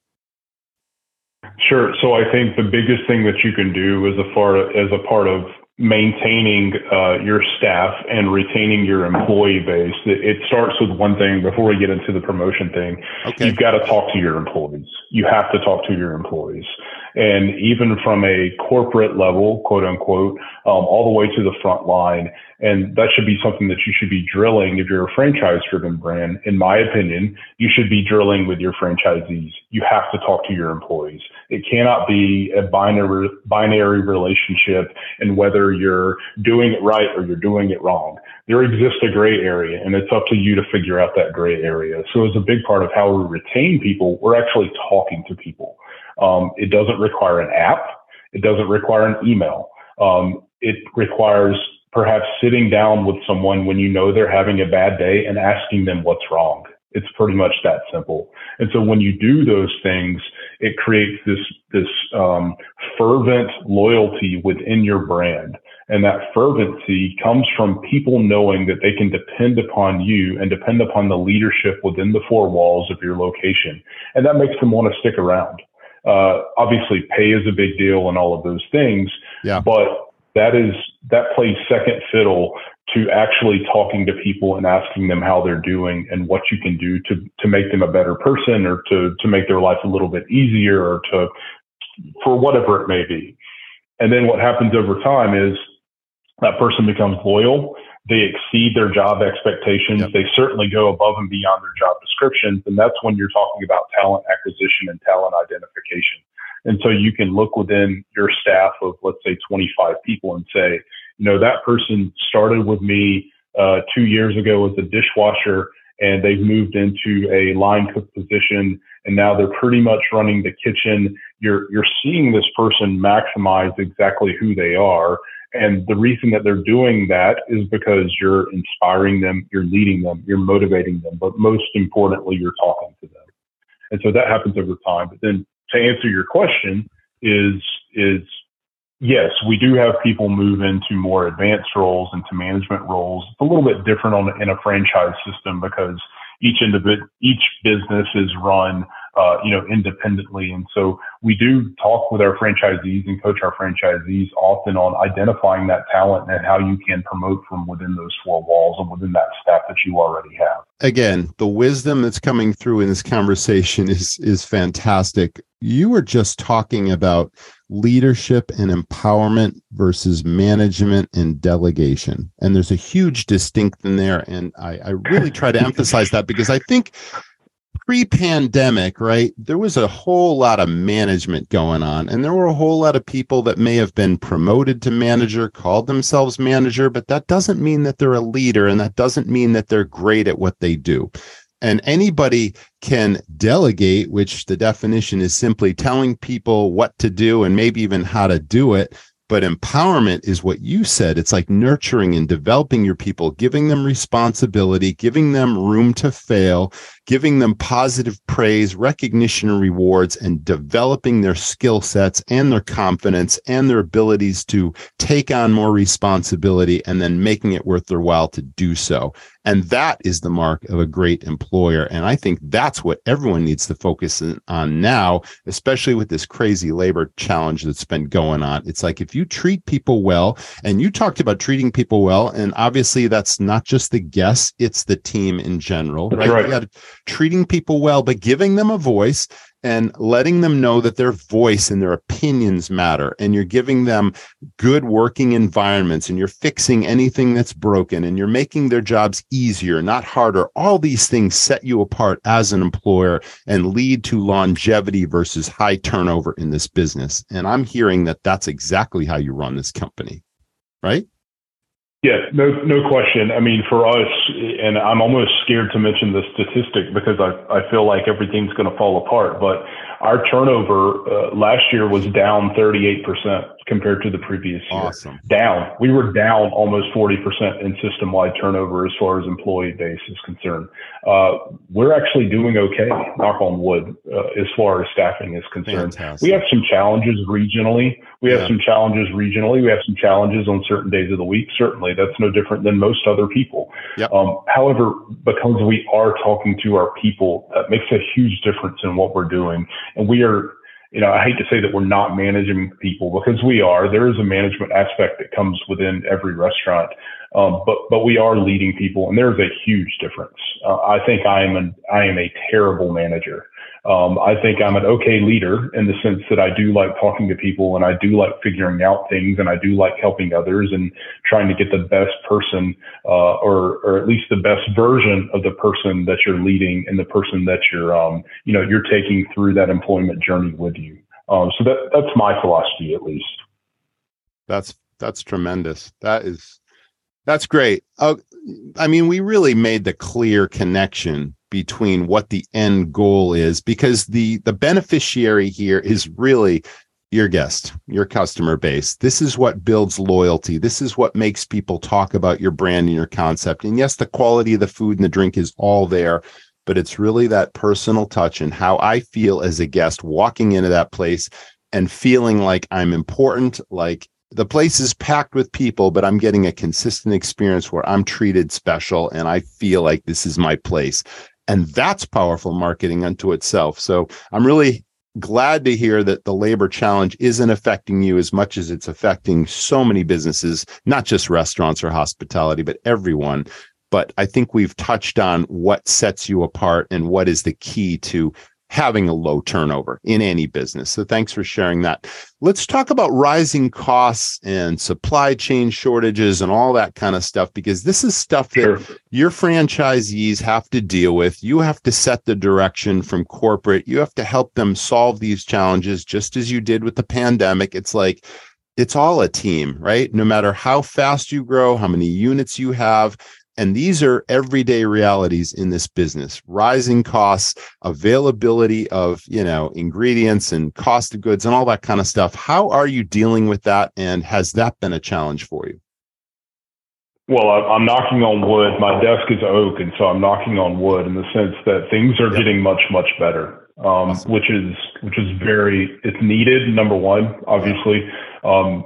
Sure. So i think the biggest thing that you can do as a part as a part of maintaining uh, your staff and retaining your employee base. It, it, starts with one thing before we get into the promotion thing. Okay. You've got to talk to your employees. You have to talk to your employees. And even from a corporate level, quote unquote, um, all the way to the front line. And that should be something that you should be drilling if you're a franchise driven brand. In my opinion, you should be drilling with your franchisees. You have to talk to your employees. It cannot be a binary, binary relationship and whether you're doing it right or you're doing it wrong. There exists a gray area and it's up to you to figure out that gray area. So as a big part of how we retain people, we're actually talking to people. Um, it doesn't require an app. It doesn't require an email. Um, it requires perhaps sitting down with someone when you know they're having a bad day and asking them what's wrong. It's pretty much that simple. And so when you do those things, it creates this this um, fervent loyalty within your brand. And that fervency comes from people knowing that they can depend upon you and depend upon the leadership within the four walls of your location. And that makes them want to stick around. Uh, obviously, pay is a big deal and all of those things. Yeah. But that is that plays second fiddle to actually talking to people and asking them how they're doing and what you can do to to make them a better person or to to make their life a little bit easier or to for whatever it may be. And then what happens over time is that person becomes loyal they exceed their job expectations. Yep. They certainly go above and beyond their job descriptions. And that's when you're talking about talent acquisition and talent identification. And so you can look within your staff of, let's say, 25 people and say, you know, that person started with me uh, two years ago as a dishwasher and they've moved into a line cook position and now they're pretty much running the kitchen. You're, you're seeing this person maximize exactly who they are and the reason that they're doing that is because you're inspiring them, you're leading them, you're motivating them, but most importantly, you're talking to them. And so that happens over time. But then to answer your question is, is yes, we do have people move into more advanced roles, into management roles. It's a little bit different on in a franchise system because each individual, each business is run uh, you know, independently. And so we do talk with our franchisees and coach our franchisees often on identifying that talent and how you can promote from within those four walls and within that staff that you already have. Again, the wisdom that's coming through in this conversation is is fantastic. You were just talking about leadership and empowerment versus management and delegation. And there's a huge distinction there. And I, I really try to emphasize that because I think pre-pandemic, right, there was a whole lot of management going on, and there were a whole lot of people that may have been promoted to manager, called themselves manager, but that doesn't mean that they're a leader, and that doesn't mean that they're great at what they do. And anybody can delegate, which the definition is simply telling people what to do and maybe even how to do it. But empowerment is what you said. It's like nurturing and developing your people, giving them responsibility, giving them room to fail, giving them positive praise, recognition, and rewards, and developing their skill sets and their confidence and their abilities to take on more responsibility and then making it worth their while to do so. And that is the mark of a great employer. And I think that's what everyone needs to focus on now, especially with this crazy labor challenge that's been going on. It's like if you treat people well, and you talked about treating people well, and obviously that's not just the guests, it's the team in general, right? right. Treating people well, but giving them a voice and letting them know that their voice and their opinions matter and you're giving them good working environments and you're fixing anything that's broken and you're making their jobs easier not harder. All these things set you apart as an employer and lead to longevity versus high turnover in this business. And i'm hearing that that's exactly how you run this company right yeah, no, no question. I mean, for us, and I'm almost scared to mention the statistic because I, I feel like everything's going to fall apart. But our turnover uh, last year was down 38% compared to the previous year. Awesome. Down. We were down almost 40% in system wide turnover as far as employee base is concerned. Uh, we're actually doing okay, knock on wood, uh, as far as staffing is concerned. Fantastic. We have some challenges regionally. We have yeah. some challenges regionally. We have some challenges on certain days of the week. Certainly, that's no different than most other people. Yep. Um, however, because we are talking to our people, that makes a huge difference in what we're doing. And we are you know, I hate to say that we're not managing people because we are. There is a management aspect that comes within every restaurant, um, but but we are leading people, and there's a huge difference. Uh, I think I am an I am a terrible manager. Um, I think I'm an okay leader in the sense that I do like talking to people and I do like figuring out things and I do like helping others and trying to get the best person, uh, or, or at least the best version of the person that you're leading and the person that you're, um, you know, you're taking through that employment journey with you. Um, so that, that's my philosophy at least. That's, that's tremendous. That is, that's great. Uh, I mean, we really made the clear connection between what the end goal is because the the beneficiary here is really your guest, your customer base. This is what builds loyalty. This is what makes people talk about your brand and your concept. And yes, the quality of the food and the drink is all there, but it's really that personal touch and how I feel as a guest walking into that place and feeling like I'm important, like the place is packed with people, but I'm getting a consistent experience where I'm treated special and I feel like this is my place. And that's powerful marketing unto itself. So I'm really glad to hear that the labor challenge isn't affecting you as much as it's affecting so many businesses, not just restaurants or hospitality, but everyone. But I think we've touched on what sets you apart and what is the key to having a low turnover in any business. So thanks for sharing that. Let's talk about rising costs and supply chain shortages and all that kind of stuff, because this is stuff that sure. your franchisees have to deal with. You have to set the direction from corporate. You have to help them solve these challenges, just as you did with the pandemic. It's like, it's all a team, right? No matter how fast you grow, how many units you have, and these are everyday realities in this business rising costs, availability of, you know, ingredients and cost of goods and all that kind of stuff. How are you dealing with that? And has that been a challenge for you? Well, I'm knocking on wood. My desk is oak, and so I'm knocking on wood in the sense that things are getting much, much better, um, awesome. which is which is very it's needed. Number one, obviously, um,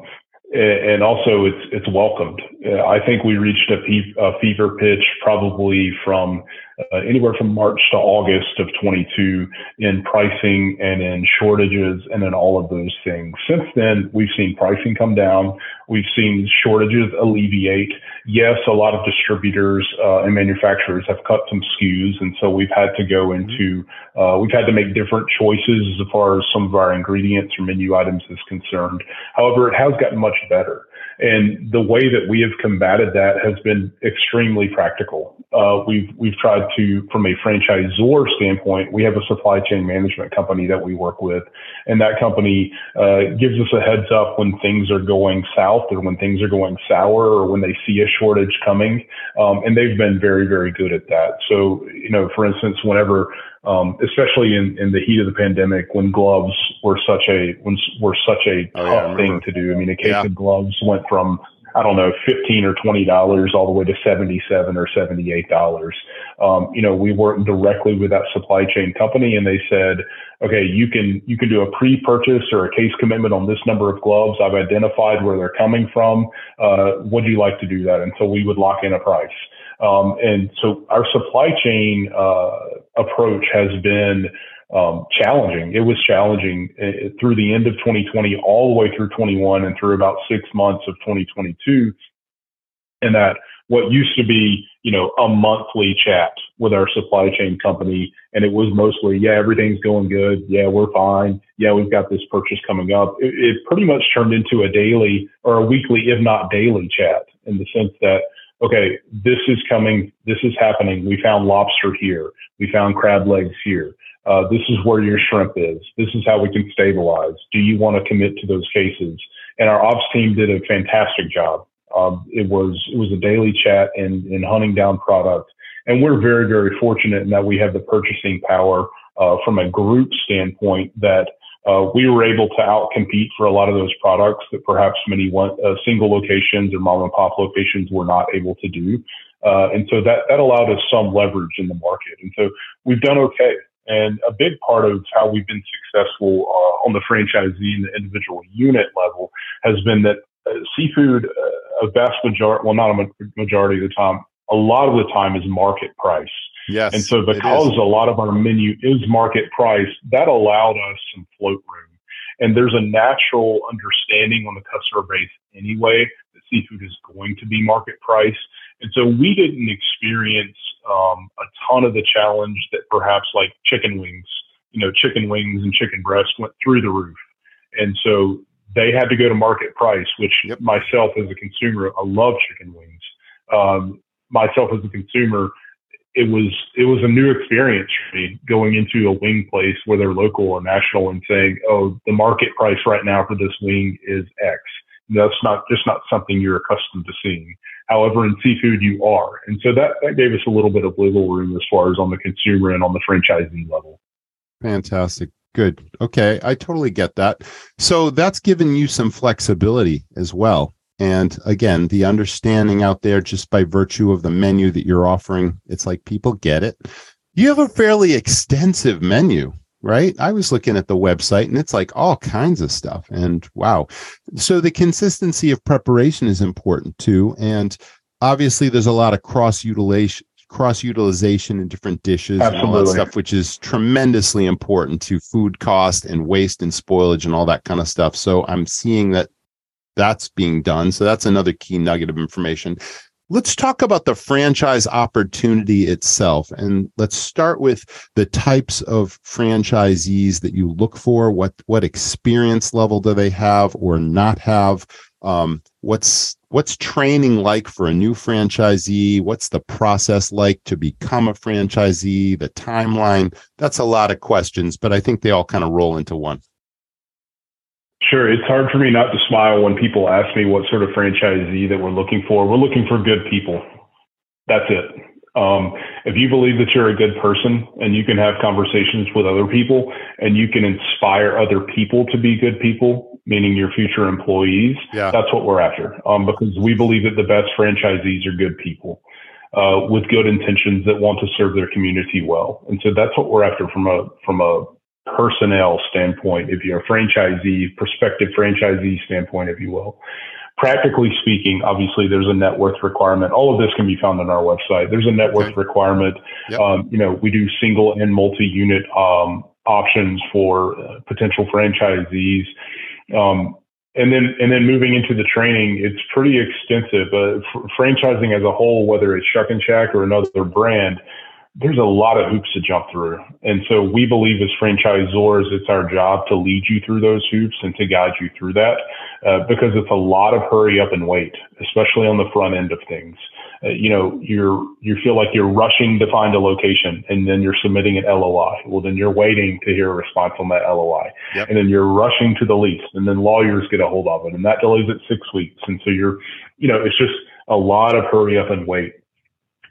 and also it's it's welcomed. Uh, I think we reached a, pe- a fever pitch probably from uh, anywhere from March to August of 22 in pricing and in shortages and in all of those things. Since then, we've seen pricing come down. We've seen shortages alleviate. Yes, a lot of distributors uh, and manufacturers have cut some SKUs, and so we've had to go mm-hmm. into uh, we've had to make different choices as far as some of our ingredients or menu items is concerned. However, it has gotten much better. And the way that we have combated that has been extremely practical. Uh, we've we've tried to, from a franchisor standpoint, we have a supply chain management company that we work with, and that company uh, gives us a heads up when things are going south or when things are going sour or when they see a shortage coming. Um, and they've been very very good at that. So you know, for instance, whenever um, especially in, in the heat of the pandemic when gloves were such a when, were such a oh, tough yeah, thing to do. I mean, a case yeah. of gloves went from I don't know fifteen or twenty dollars all the way to seventy seven or seventy eight dollars. Um, you know, we worked directly with that supply chain company, and they said, okay, you can you can do a pre purchase or a case commitment on this number of gloves. I've identified where they're coming from. Uh, would you like to do that? And so we would lock in a price. Um, and so our supply chain uh, approach has been um, challenging. It was challenging uh, through the end of 2020, all the way through 21, and through about six months of 2022. And that what used to be, you know, a monthly chat with our supply chain company. And it was mostly, yeah, everything's going good. Yeah, we're fine. Yeah, we've got this purchase coming up. It, it pretty much turned into a daily or a weekly, if not daily chat in the sense that, okay, this is coming. This is happening. We found lobster here. We found crab legs here. Uh, this is where your shrimp is. This is how we can stabilize. Do you want to commit to those cases? And our ops team did a fantastic job. Um, it was it was a daily chat and, and hunting down product. And we're very very fortunate in that we have the purchasing power uh, from a group standpoint that uh, we were able to outcompete for a lot of those products that perhaps many one, uh, single locations or mom and pop locations were not able to do. Uh, and so that, that allowed us some leverage in the market. And so we've done okay. And a big part of how we've been successful uh, on the franchisee and the individual unit level has been that uh, seafood, uh, a vast majority, well, not a majority of the time, a lot of the time is market price. Yes. And so because a lot of our menu is market price, that allowed us some float room. And there's a natural understanding on the customer base anyway that seafood is going to be market price. And so we didn't experience um, a ton of the challenge that perhaps like chicken wings, you know, chicken wings and chicken breast went through the roof. And so they had to go to market price, which yep. myself as a consumer, I love chicken wings. Um, myself as a consumer, it was it was a new experience for me going into a wing place where they're local or national and saying, "Oh, the market price right now for this wing is X." That's not just not something you're accustomed to seeing. However, in seafood, you are, and so that that gave us a little bit of wiggle room as far as on the consumer and on the franchisee level. Fantastic. Good. Okay. I totally get that. So that's given you some flexibility as well. And again, the understanding out there just by virtue of the menu that you're offering, it's like people get it. You have a fairly extensive menu, right? I was looking at the website and it's like all kinds of stuff. And wow. So the consistency of preparation is important too. And obviously, there's a lot of cross utilization cross utilization in different dishes Absolutely. and all that stuff, which is tremendously important to food cost and waste and spoilage and all that kind of stuff. So I'm seeing that that's being done. So that's another key nugget of information. Let's talk about the franchise opportunity itself. And let's start with the types of franchisees that you look for. What, what experience level do they have or not have? Um, what's what's training like for a new franchisee? What's the process like to become a franchisee? The timeline? That's a lot of questions, but I think they all kind of roll into one. Sure. It's hard for me not to smile when people ask me what sort of franchisee that we're looking for. We're looking for good people. That's it. Um, if you believe that you're a good person and you can have conversations with other people and you can inspire other people to be good people, meaning your future employees, yeah. that's what we're after. Um, because we believe that the best franchisees are good people. Uh, with good intentions that want to serve their community well. And so that's what we're after from a, from a personnel standpoint, if you're a franchisee, prospective franchisee standpoint, if you will. Practically speaking, obviously there's a net worth requirement. All of this can be found on our website. There's a net okay. worth requirement. Yep. Um, you know, we do single and multi-unit um, options for uh, potential franchisees. Um, and then, and then moving into the training, it's pretty extensive. Uh, f- franchising as a whole, whether it's Shuckin' Shack or another brand, there's a lot of hoops to jump through. And so we believe as franchisors, it's our job to lead you through those hoops and to guide you through that uh, because it's a lot of hurry up and wait, especially on the front end of things. Uh, you know, you're, you feel like you're rushing to find a location and then you're submitting an LOI. Well, then you're waiting to hear a response on that LOI. Yep. And then you're rushing to the lease and then lawyers get a hold of it and that delays it six weeks. And so you're, you know, it's just a lot of hurry up and wait.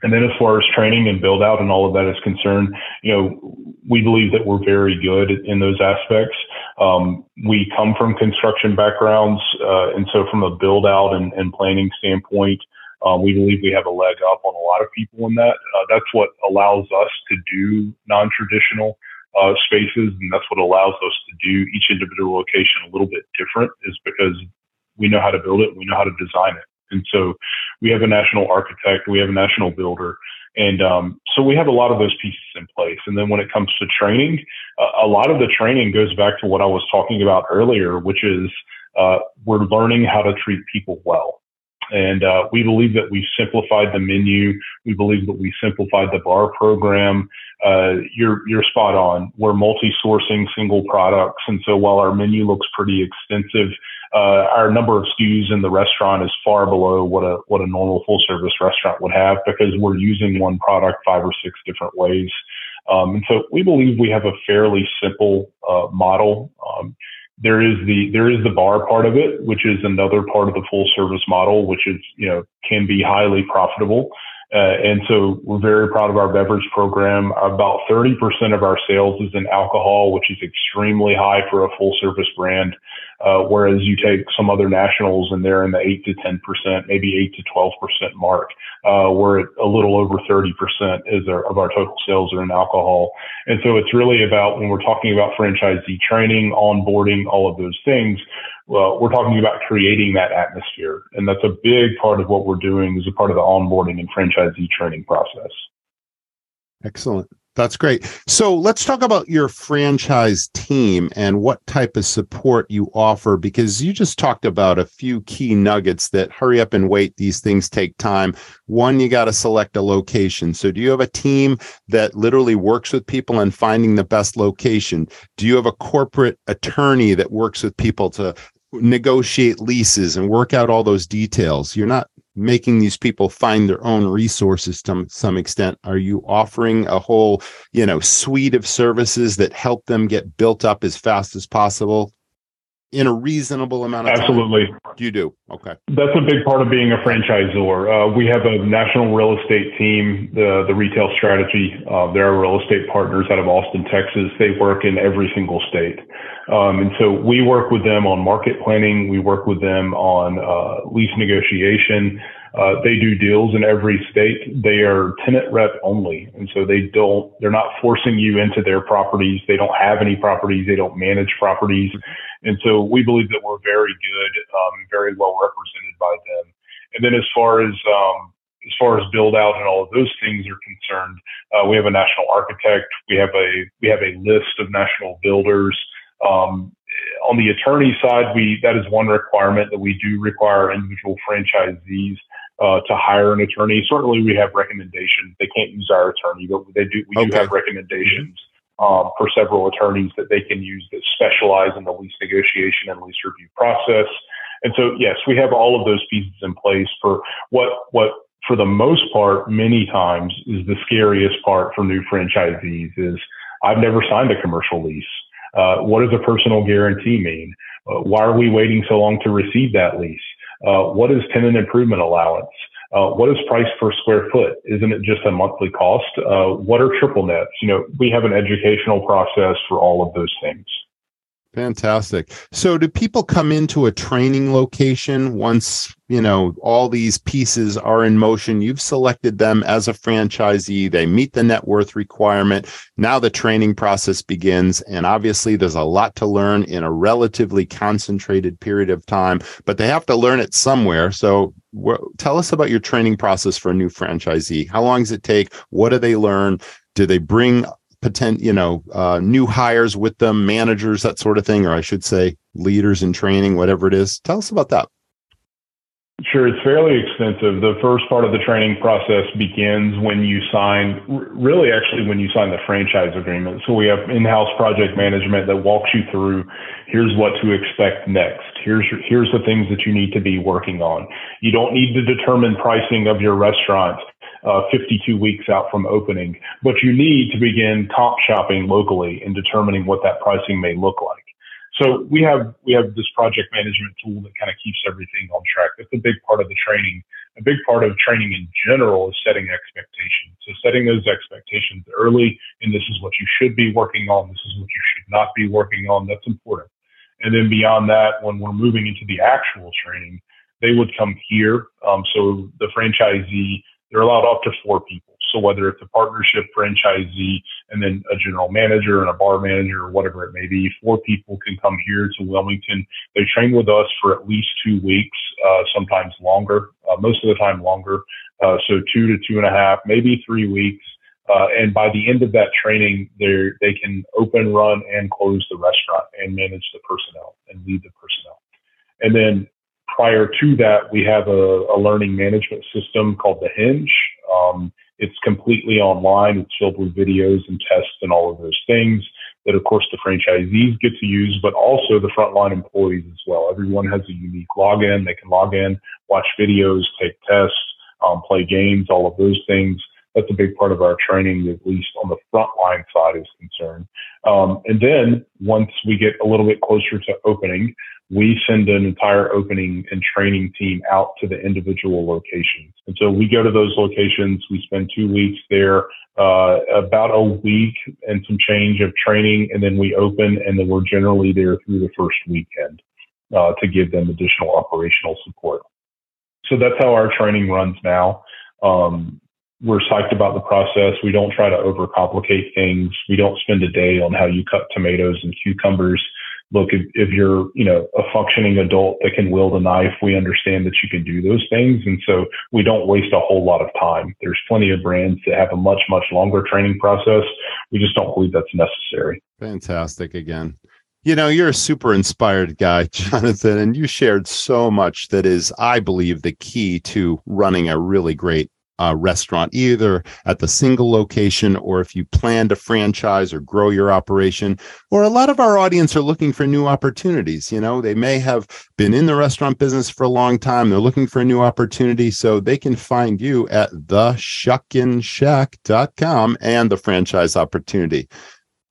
And then as far as training and build out and all of that is concerned, you know, we believe that we're very good in those aspects. Um, we come from construction backgrounds, uh, and so from a build out and, and planning standpoint, um, we believe we have a leg up on a lot of people in that. Uh, that's what allows us to do non-traditional uh, spaces, and that's what allows us to do each individual location a little bit different. Is because we know how to build it, we know how to design it. And so we have a national architect, we have a national builder. And um, so we have a lot of those pieces in place. And then when it comes to training, uh, a lot of the training goes back to what I was talking about earlier, which is uh, we're learning how to treat people well. And uh, we believe that we've simplified the menu. We believe that we simplified the bar program. Uh, you're you're spot on. We're multi-sourcing single products, and so while our menu looks pretty extensive, uh, our number of SKUs in the restaurant is far below what a what a normal full-service restaurant would have because we're using one product five or six different ways. Um, and so we believe we have a fairly simple uh, model. Um, there is the there is the bar part of it, which is another part of the full service model, which is you know can be highly profitable. Uh, and so we're very proud of our beverage program. About 30% of our sales is in alcohol, which is extremely high for a full service brand. Uh, whereas you take some other nationals and they're in the 8 to 10%, maybe 8 to 12% mark. Uh, we're at a little over 30% is our, of our total sales are in alcohol. And so it's really about when we're talking about franchisee training, onboarding, all of those things, well, we're talking about creating that atmosphere. And that's a big part of what we're doing as a part of the onboarding and franchisee training process. Excellent. That's great. So let's talk about your franchise team and what type of support you offer because you just talked about a few key nuggets that hurry up and wait. These things take time. One, you got to select a location. So do you have a team that literally works with people and finding the best location? Do you have a corporate attorney that works with people to negotiate leases and work out all those details? You're not making these people find their own resources to some extent are you offering a whole you know suite of services that help them get built up as fast as possible in a reasonable amount of absolutely. Time? you do? Okay. That's a big part of being a franchisor. Uh, we have a national real estate team the the retail strategy. Uh, they're real estate partners out of austin texas. They work in every single state. Um, and so we work with them on market planning. We work with them on uh, lease negotiation. Uh, they do deals in every state. They are tenant rep only, and so they don't. They're not forcing you into their properties. They don't have any properties. They don't manage properties, and so we believe that we're very good, um, very well represented by them. And then as far as um, as far as build out and all of those things are concerned, uh, we have a national architect. We have a we have a list of national builders. Um, on the attorney side, we that is one requirement that we do require individual franchisees uh, to hire an attorney. Certainly, we have recommendations. They can't use our attorney, but they do. We okay. do have recommendations um, for several attorneys that they can use that specialize in the lease negotiation and lease review process. And so, yes, we have all of those pieces in place for what what for the most part, many times is the scariest part for new franchisees is I've never signed a commercial lease. Uh, what does a personal guarantee mean? Uh, why are we waiting so long to receive that lease? Uh, what is tenant improvement allowance? Uh, what is price per square foot? Isn't it just a monthly cost? Uh, what are triple nets? You know, we have an educational process for all of those things. Fantastic. So do people come into a training location once, you know, all these pieces are in motion? You've selected them as a franchisee. They meet the net worth requirement. Now the training process begins. And obviously there's a lot to learn in a relatively concentrated period of time, but they have to learn it somewhere. So wh- tell us about your training process for a new franchisee. How long does it take? What do they learn? Do they bring potent, you know, uh, new hires with them, managers, that sort of thing, or I should say, leaders in training, whatever it is. Tell us about that. Sure, it's fairly extensive. The first part of the training process begins when you sign, really, actually, when you sign the franchise agreement. So we have in-house project management that walks you through. Here's what to expect next. Here's here's the things that you need to be working on. You don't need to determine pricing of your restaurant uh, 52 weeks out from opening, but you need to begin comp shopping locally and determining what that pricing may look like. So we have we have this project management tool that kind of keeps everything on track. That's a big part of the training. A big part of training in general is setting expectations. So setting those expectations early, and this is what you should be working on. This is what you should not be working on. That's important. And then beyond that, when we're moving into the actual training, they would come here. Um, so the franchisee they're allowed up to four people. So whether it's a partnership franchisee and then a general manager and a bar manager or whatever it may be, four people can come here to Wilmington. They train with us for at least two weeks. uh, sometimes longer, uh, most of the time longer. Uh, so two to two and a half, maybe three weeks. Uh, and by the end of that training, they they can open, run, and close the restaurant and manage the personnel and lead the personnel. And then prior to that, we have a, a learning management system called the Hinge. Um, it's completely online. It's filled with videos and tests and all of those things that, of course, the franchisees get to use, but also the frontline employees as well. Everyone has a unique login. They can log in, watch videos, take tests, um, play games, all of those things. That's a big part of our training, at least on the frontline side is concerned. Um, and then once we get a little bit closer to opening, we send an entire opening and training team out to the individual locations. And so we go to those locations. We spend two weeks there, uh, about a week and some change of training, and then we open, and then we're generally there through the first weekend uh, to give them additional operational support. So that's how our training runs now. Um, we're psyched about the process. We don't try to overcomplicate things. We don't spend a day on how you cut tomatoes and cucumbers. Look, if, if, you're, you know, a functioning adult that can wield a knife, we understand that you can do those things. And so we don't waste a whole lot of time. There's plenty of brands that have a much, much longer training process. We just don't believe that's necessary. Fantastic again. You know, you're a super inspired guy, Jonathan, and you shared so much that is, I believe, the key to running a really great uh, restaurant, either at the single location or if you plan to franchise or grow your operation. Or a lot of our audience are looking for new opportunities. You know, they may have been in the restaurant business for a long time. They're looking for a new opportunity. So they can find you at theshuckinshack.com and the franchise opportunity.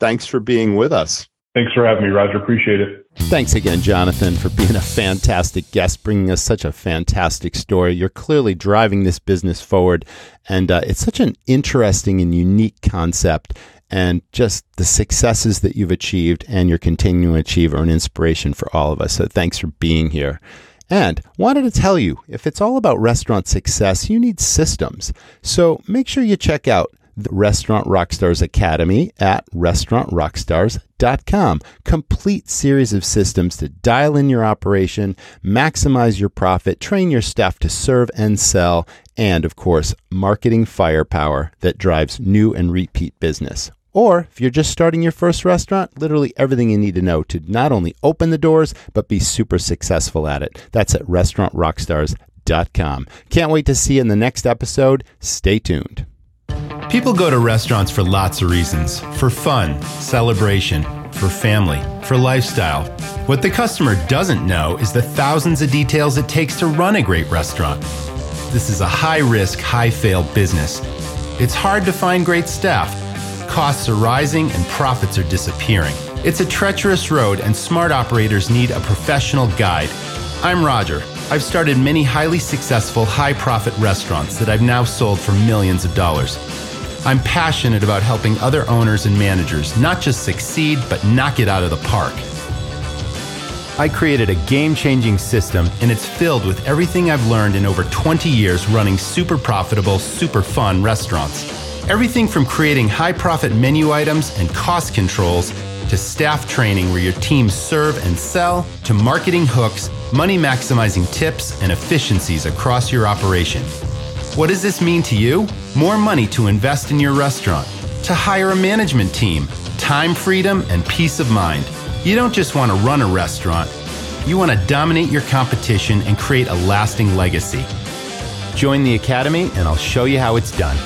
Thanks for being with us. Thanks for having me, Roger. Appreciate it. Thanks again, Jonathan, for being a fantastic guest, bringing us such a fantastic story. You're clearly driving this business forward, and uh, it's such an interesting and unique concept. And just the successes that you've achieved and you're continuing to achieve are an inspiration for all of us. So thanks for being here. And wanted to tell you if it's all about restaurant success, you need systems. So make sure you check out the Restaurant Rockstars Academy at restaurantrockstars.com. Complete series of systems to dial in your operation, maximize your profit, train your staff to serve and sell, and of course, marketing firepower that drives new and repeat business. Or if you're just starting your first restaurant, literally everything you need to know to not only open the doors, but be super successful at it. That's at restaurantrockstars.com. Can't wait to see you in the next episode. Stay tuned. People go to restaurants for lots of reasons for fun, celebration, for family, for lifestyle. What the customer doesn't know is the thousands of details it takes to run a great restaurant. This is a high risk, high fail business. It's hard to find great staff. Costs are rising and profits are disappearing. It's a treacherous road, and smart operators need a professional guide. I'm Roger. I've started many highly successful, high profit restaurants that I've now sold for millions of dollars. I'm passionate about helping other owners and managers not just succeed, but knock it out of the park. I created a game changing system, and it's filled with everything I've learned in over 20 years running super profitable, super fun restaurants. Everything from creating high profit menu items and cost controls to staff training where your teams serve and sell to marketing hooks, money maximizing tips, and efficiencies across your operation. What does this mean to you? More money to invest in your restaurant, to hire a management team, time freedom, and peace of mind. You don't just want to run a restaurant, you want to dominate your competition and create a lasting legacy. Join the Academy, and I'll show you how it's done.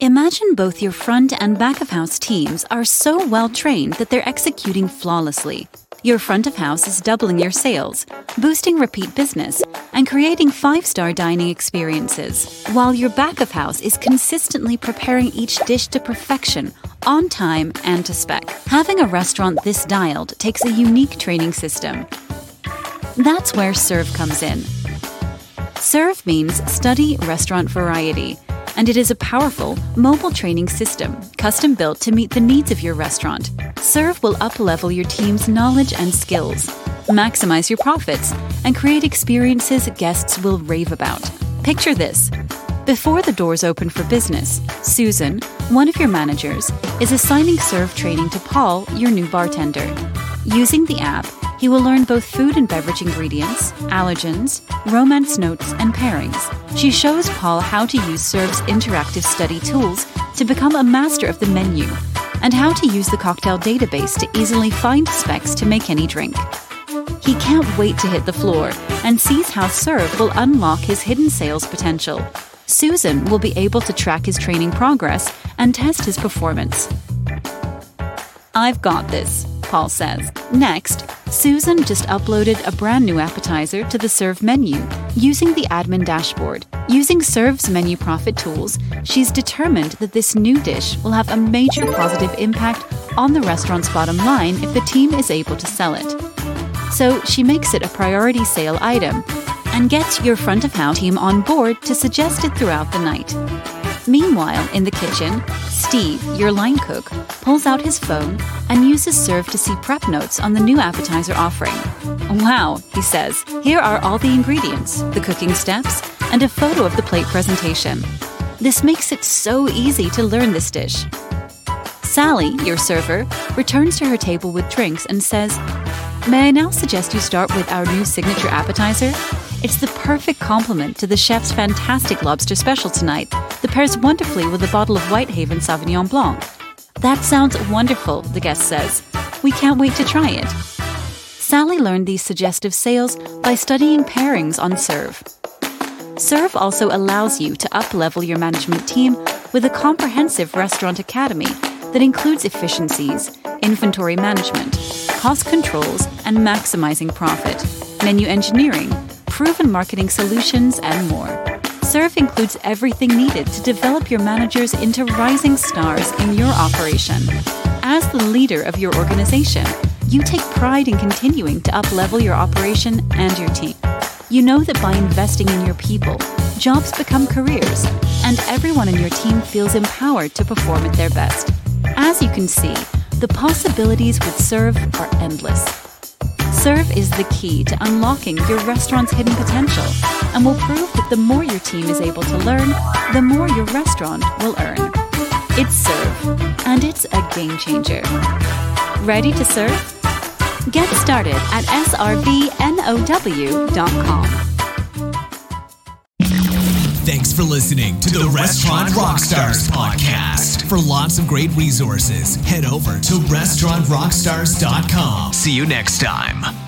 Imagine both your front and back of house teams are so well trained that they're executing flawlessly. Your front of house is doubling your sales, boosting repeat business, and creating five star dining experiences, while your back of house is consistently preparing each dish to perfection, on time, and to spec. Having a restaurant this dialed takes a unique training system. That's where Serve comes in. Serve means study restaurant variety and it is a powerful, mobile training system, custom built to meet the needs of your restaurant. Serve will uplevel your team's knowledge and skills, maximize your profits, and create experiences guests will rave about. Picture this. Before the doors open for business, Susan, one of your managers, is assigning serve training to Paul, your new bartender. Using the app, He will learn both food and beverage ingredients, allergens, romance notes, and pairings. She shows Paul how to use Serve's interactive study tools to become a master of the menu, and how to use the cocktail database to easily find specs to make any drink. He can't wait to hit the floor and sees how Serve will unlock his hidden sales potential. Susan will be able to track his training progress and test his performance. I've got this, Paul says. Next, Susan just uploaded a brand new appetizer to the Serve menu using the admin dashboard. Using Serve's menu profit tools, she's determined that this new dish will have a major positive impact on the restaurant's bottom line if the team is able to sell it. So she makes it a priority sale item and gets your front of house team on board to suggest it throughout the night. Meanwhile, in the kitchen, Steve, your line cook, pulls out his phone and uses Serve to see prep notes on the new appetizer offering. Wow, he says, here are all the ingredients, the cooking steps, and a photo of the plate presentation. This makes it so easy to learn this dish. Sally, your server, returns to her table with drinks and says, May I now suggest you start with our new signature appetizer? It's the perfect complement to the chef's fantastic lobster special tonight that pairs wonderfully with a bottle of Whitehaven Sauvignon Blanc. That sounds wonderful, the guest says. We can't wait to try it. Sally learned these suggestive sales by studying pairings on Serve. Serve also allows you to uplevel your management team with a comprehensive restaurant academy that includes efficiencies, inventory management, cost controls, and maximizing profit, menu engineering, proven marketing solutions, and more. Serve includes everything needed to develop your managers into rising stars in your operation. As the leader of your organization, you take pride in continuing to uplevel your operation and your team. You know that by investing in your people, jobs become careers, and everyone in your team feels empowered to perform at their best. As you can see, the possibilities with Serve are endless. Serve is the key to unlocking your restaurant's hidden potential and will prove that the more your team is able to learn, the more your restaurant will earn. It's Serve, and it's a game changer. Ready to serve? Get started at srvnow.com. Thanks for listening to the Restaurant Rockstars podcast. For lots of great resources, head over to restaurantrockstars.com. See you next time.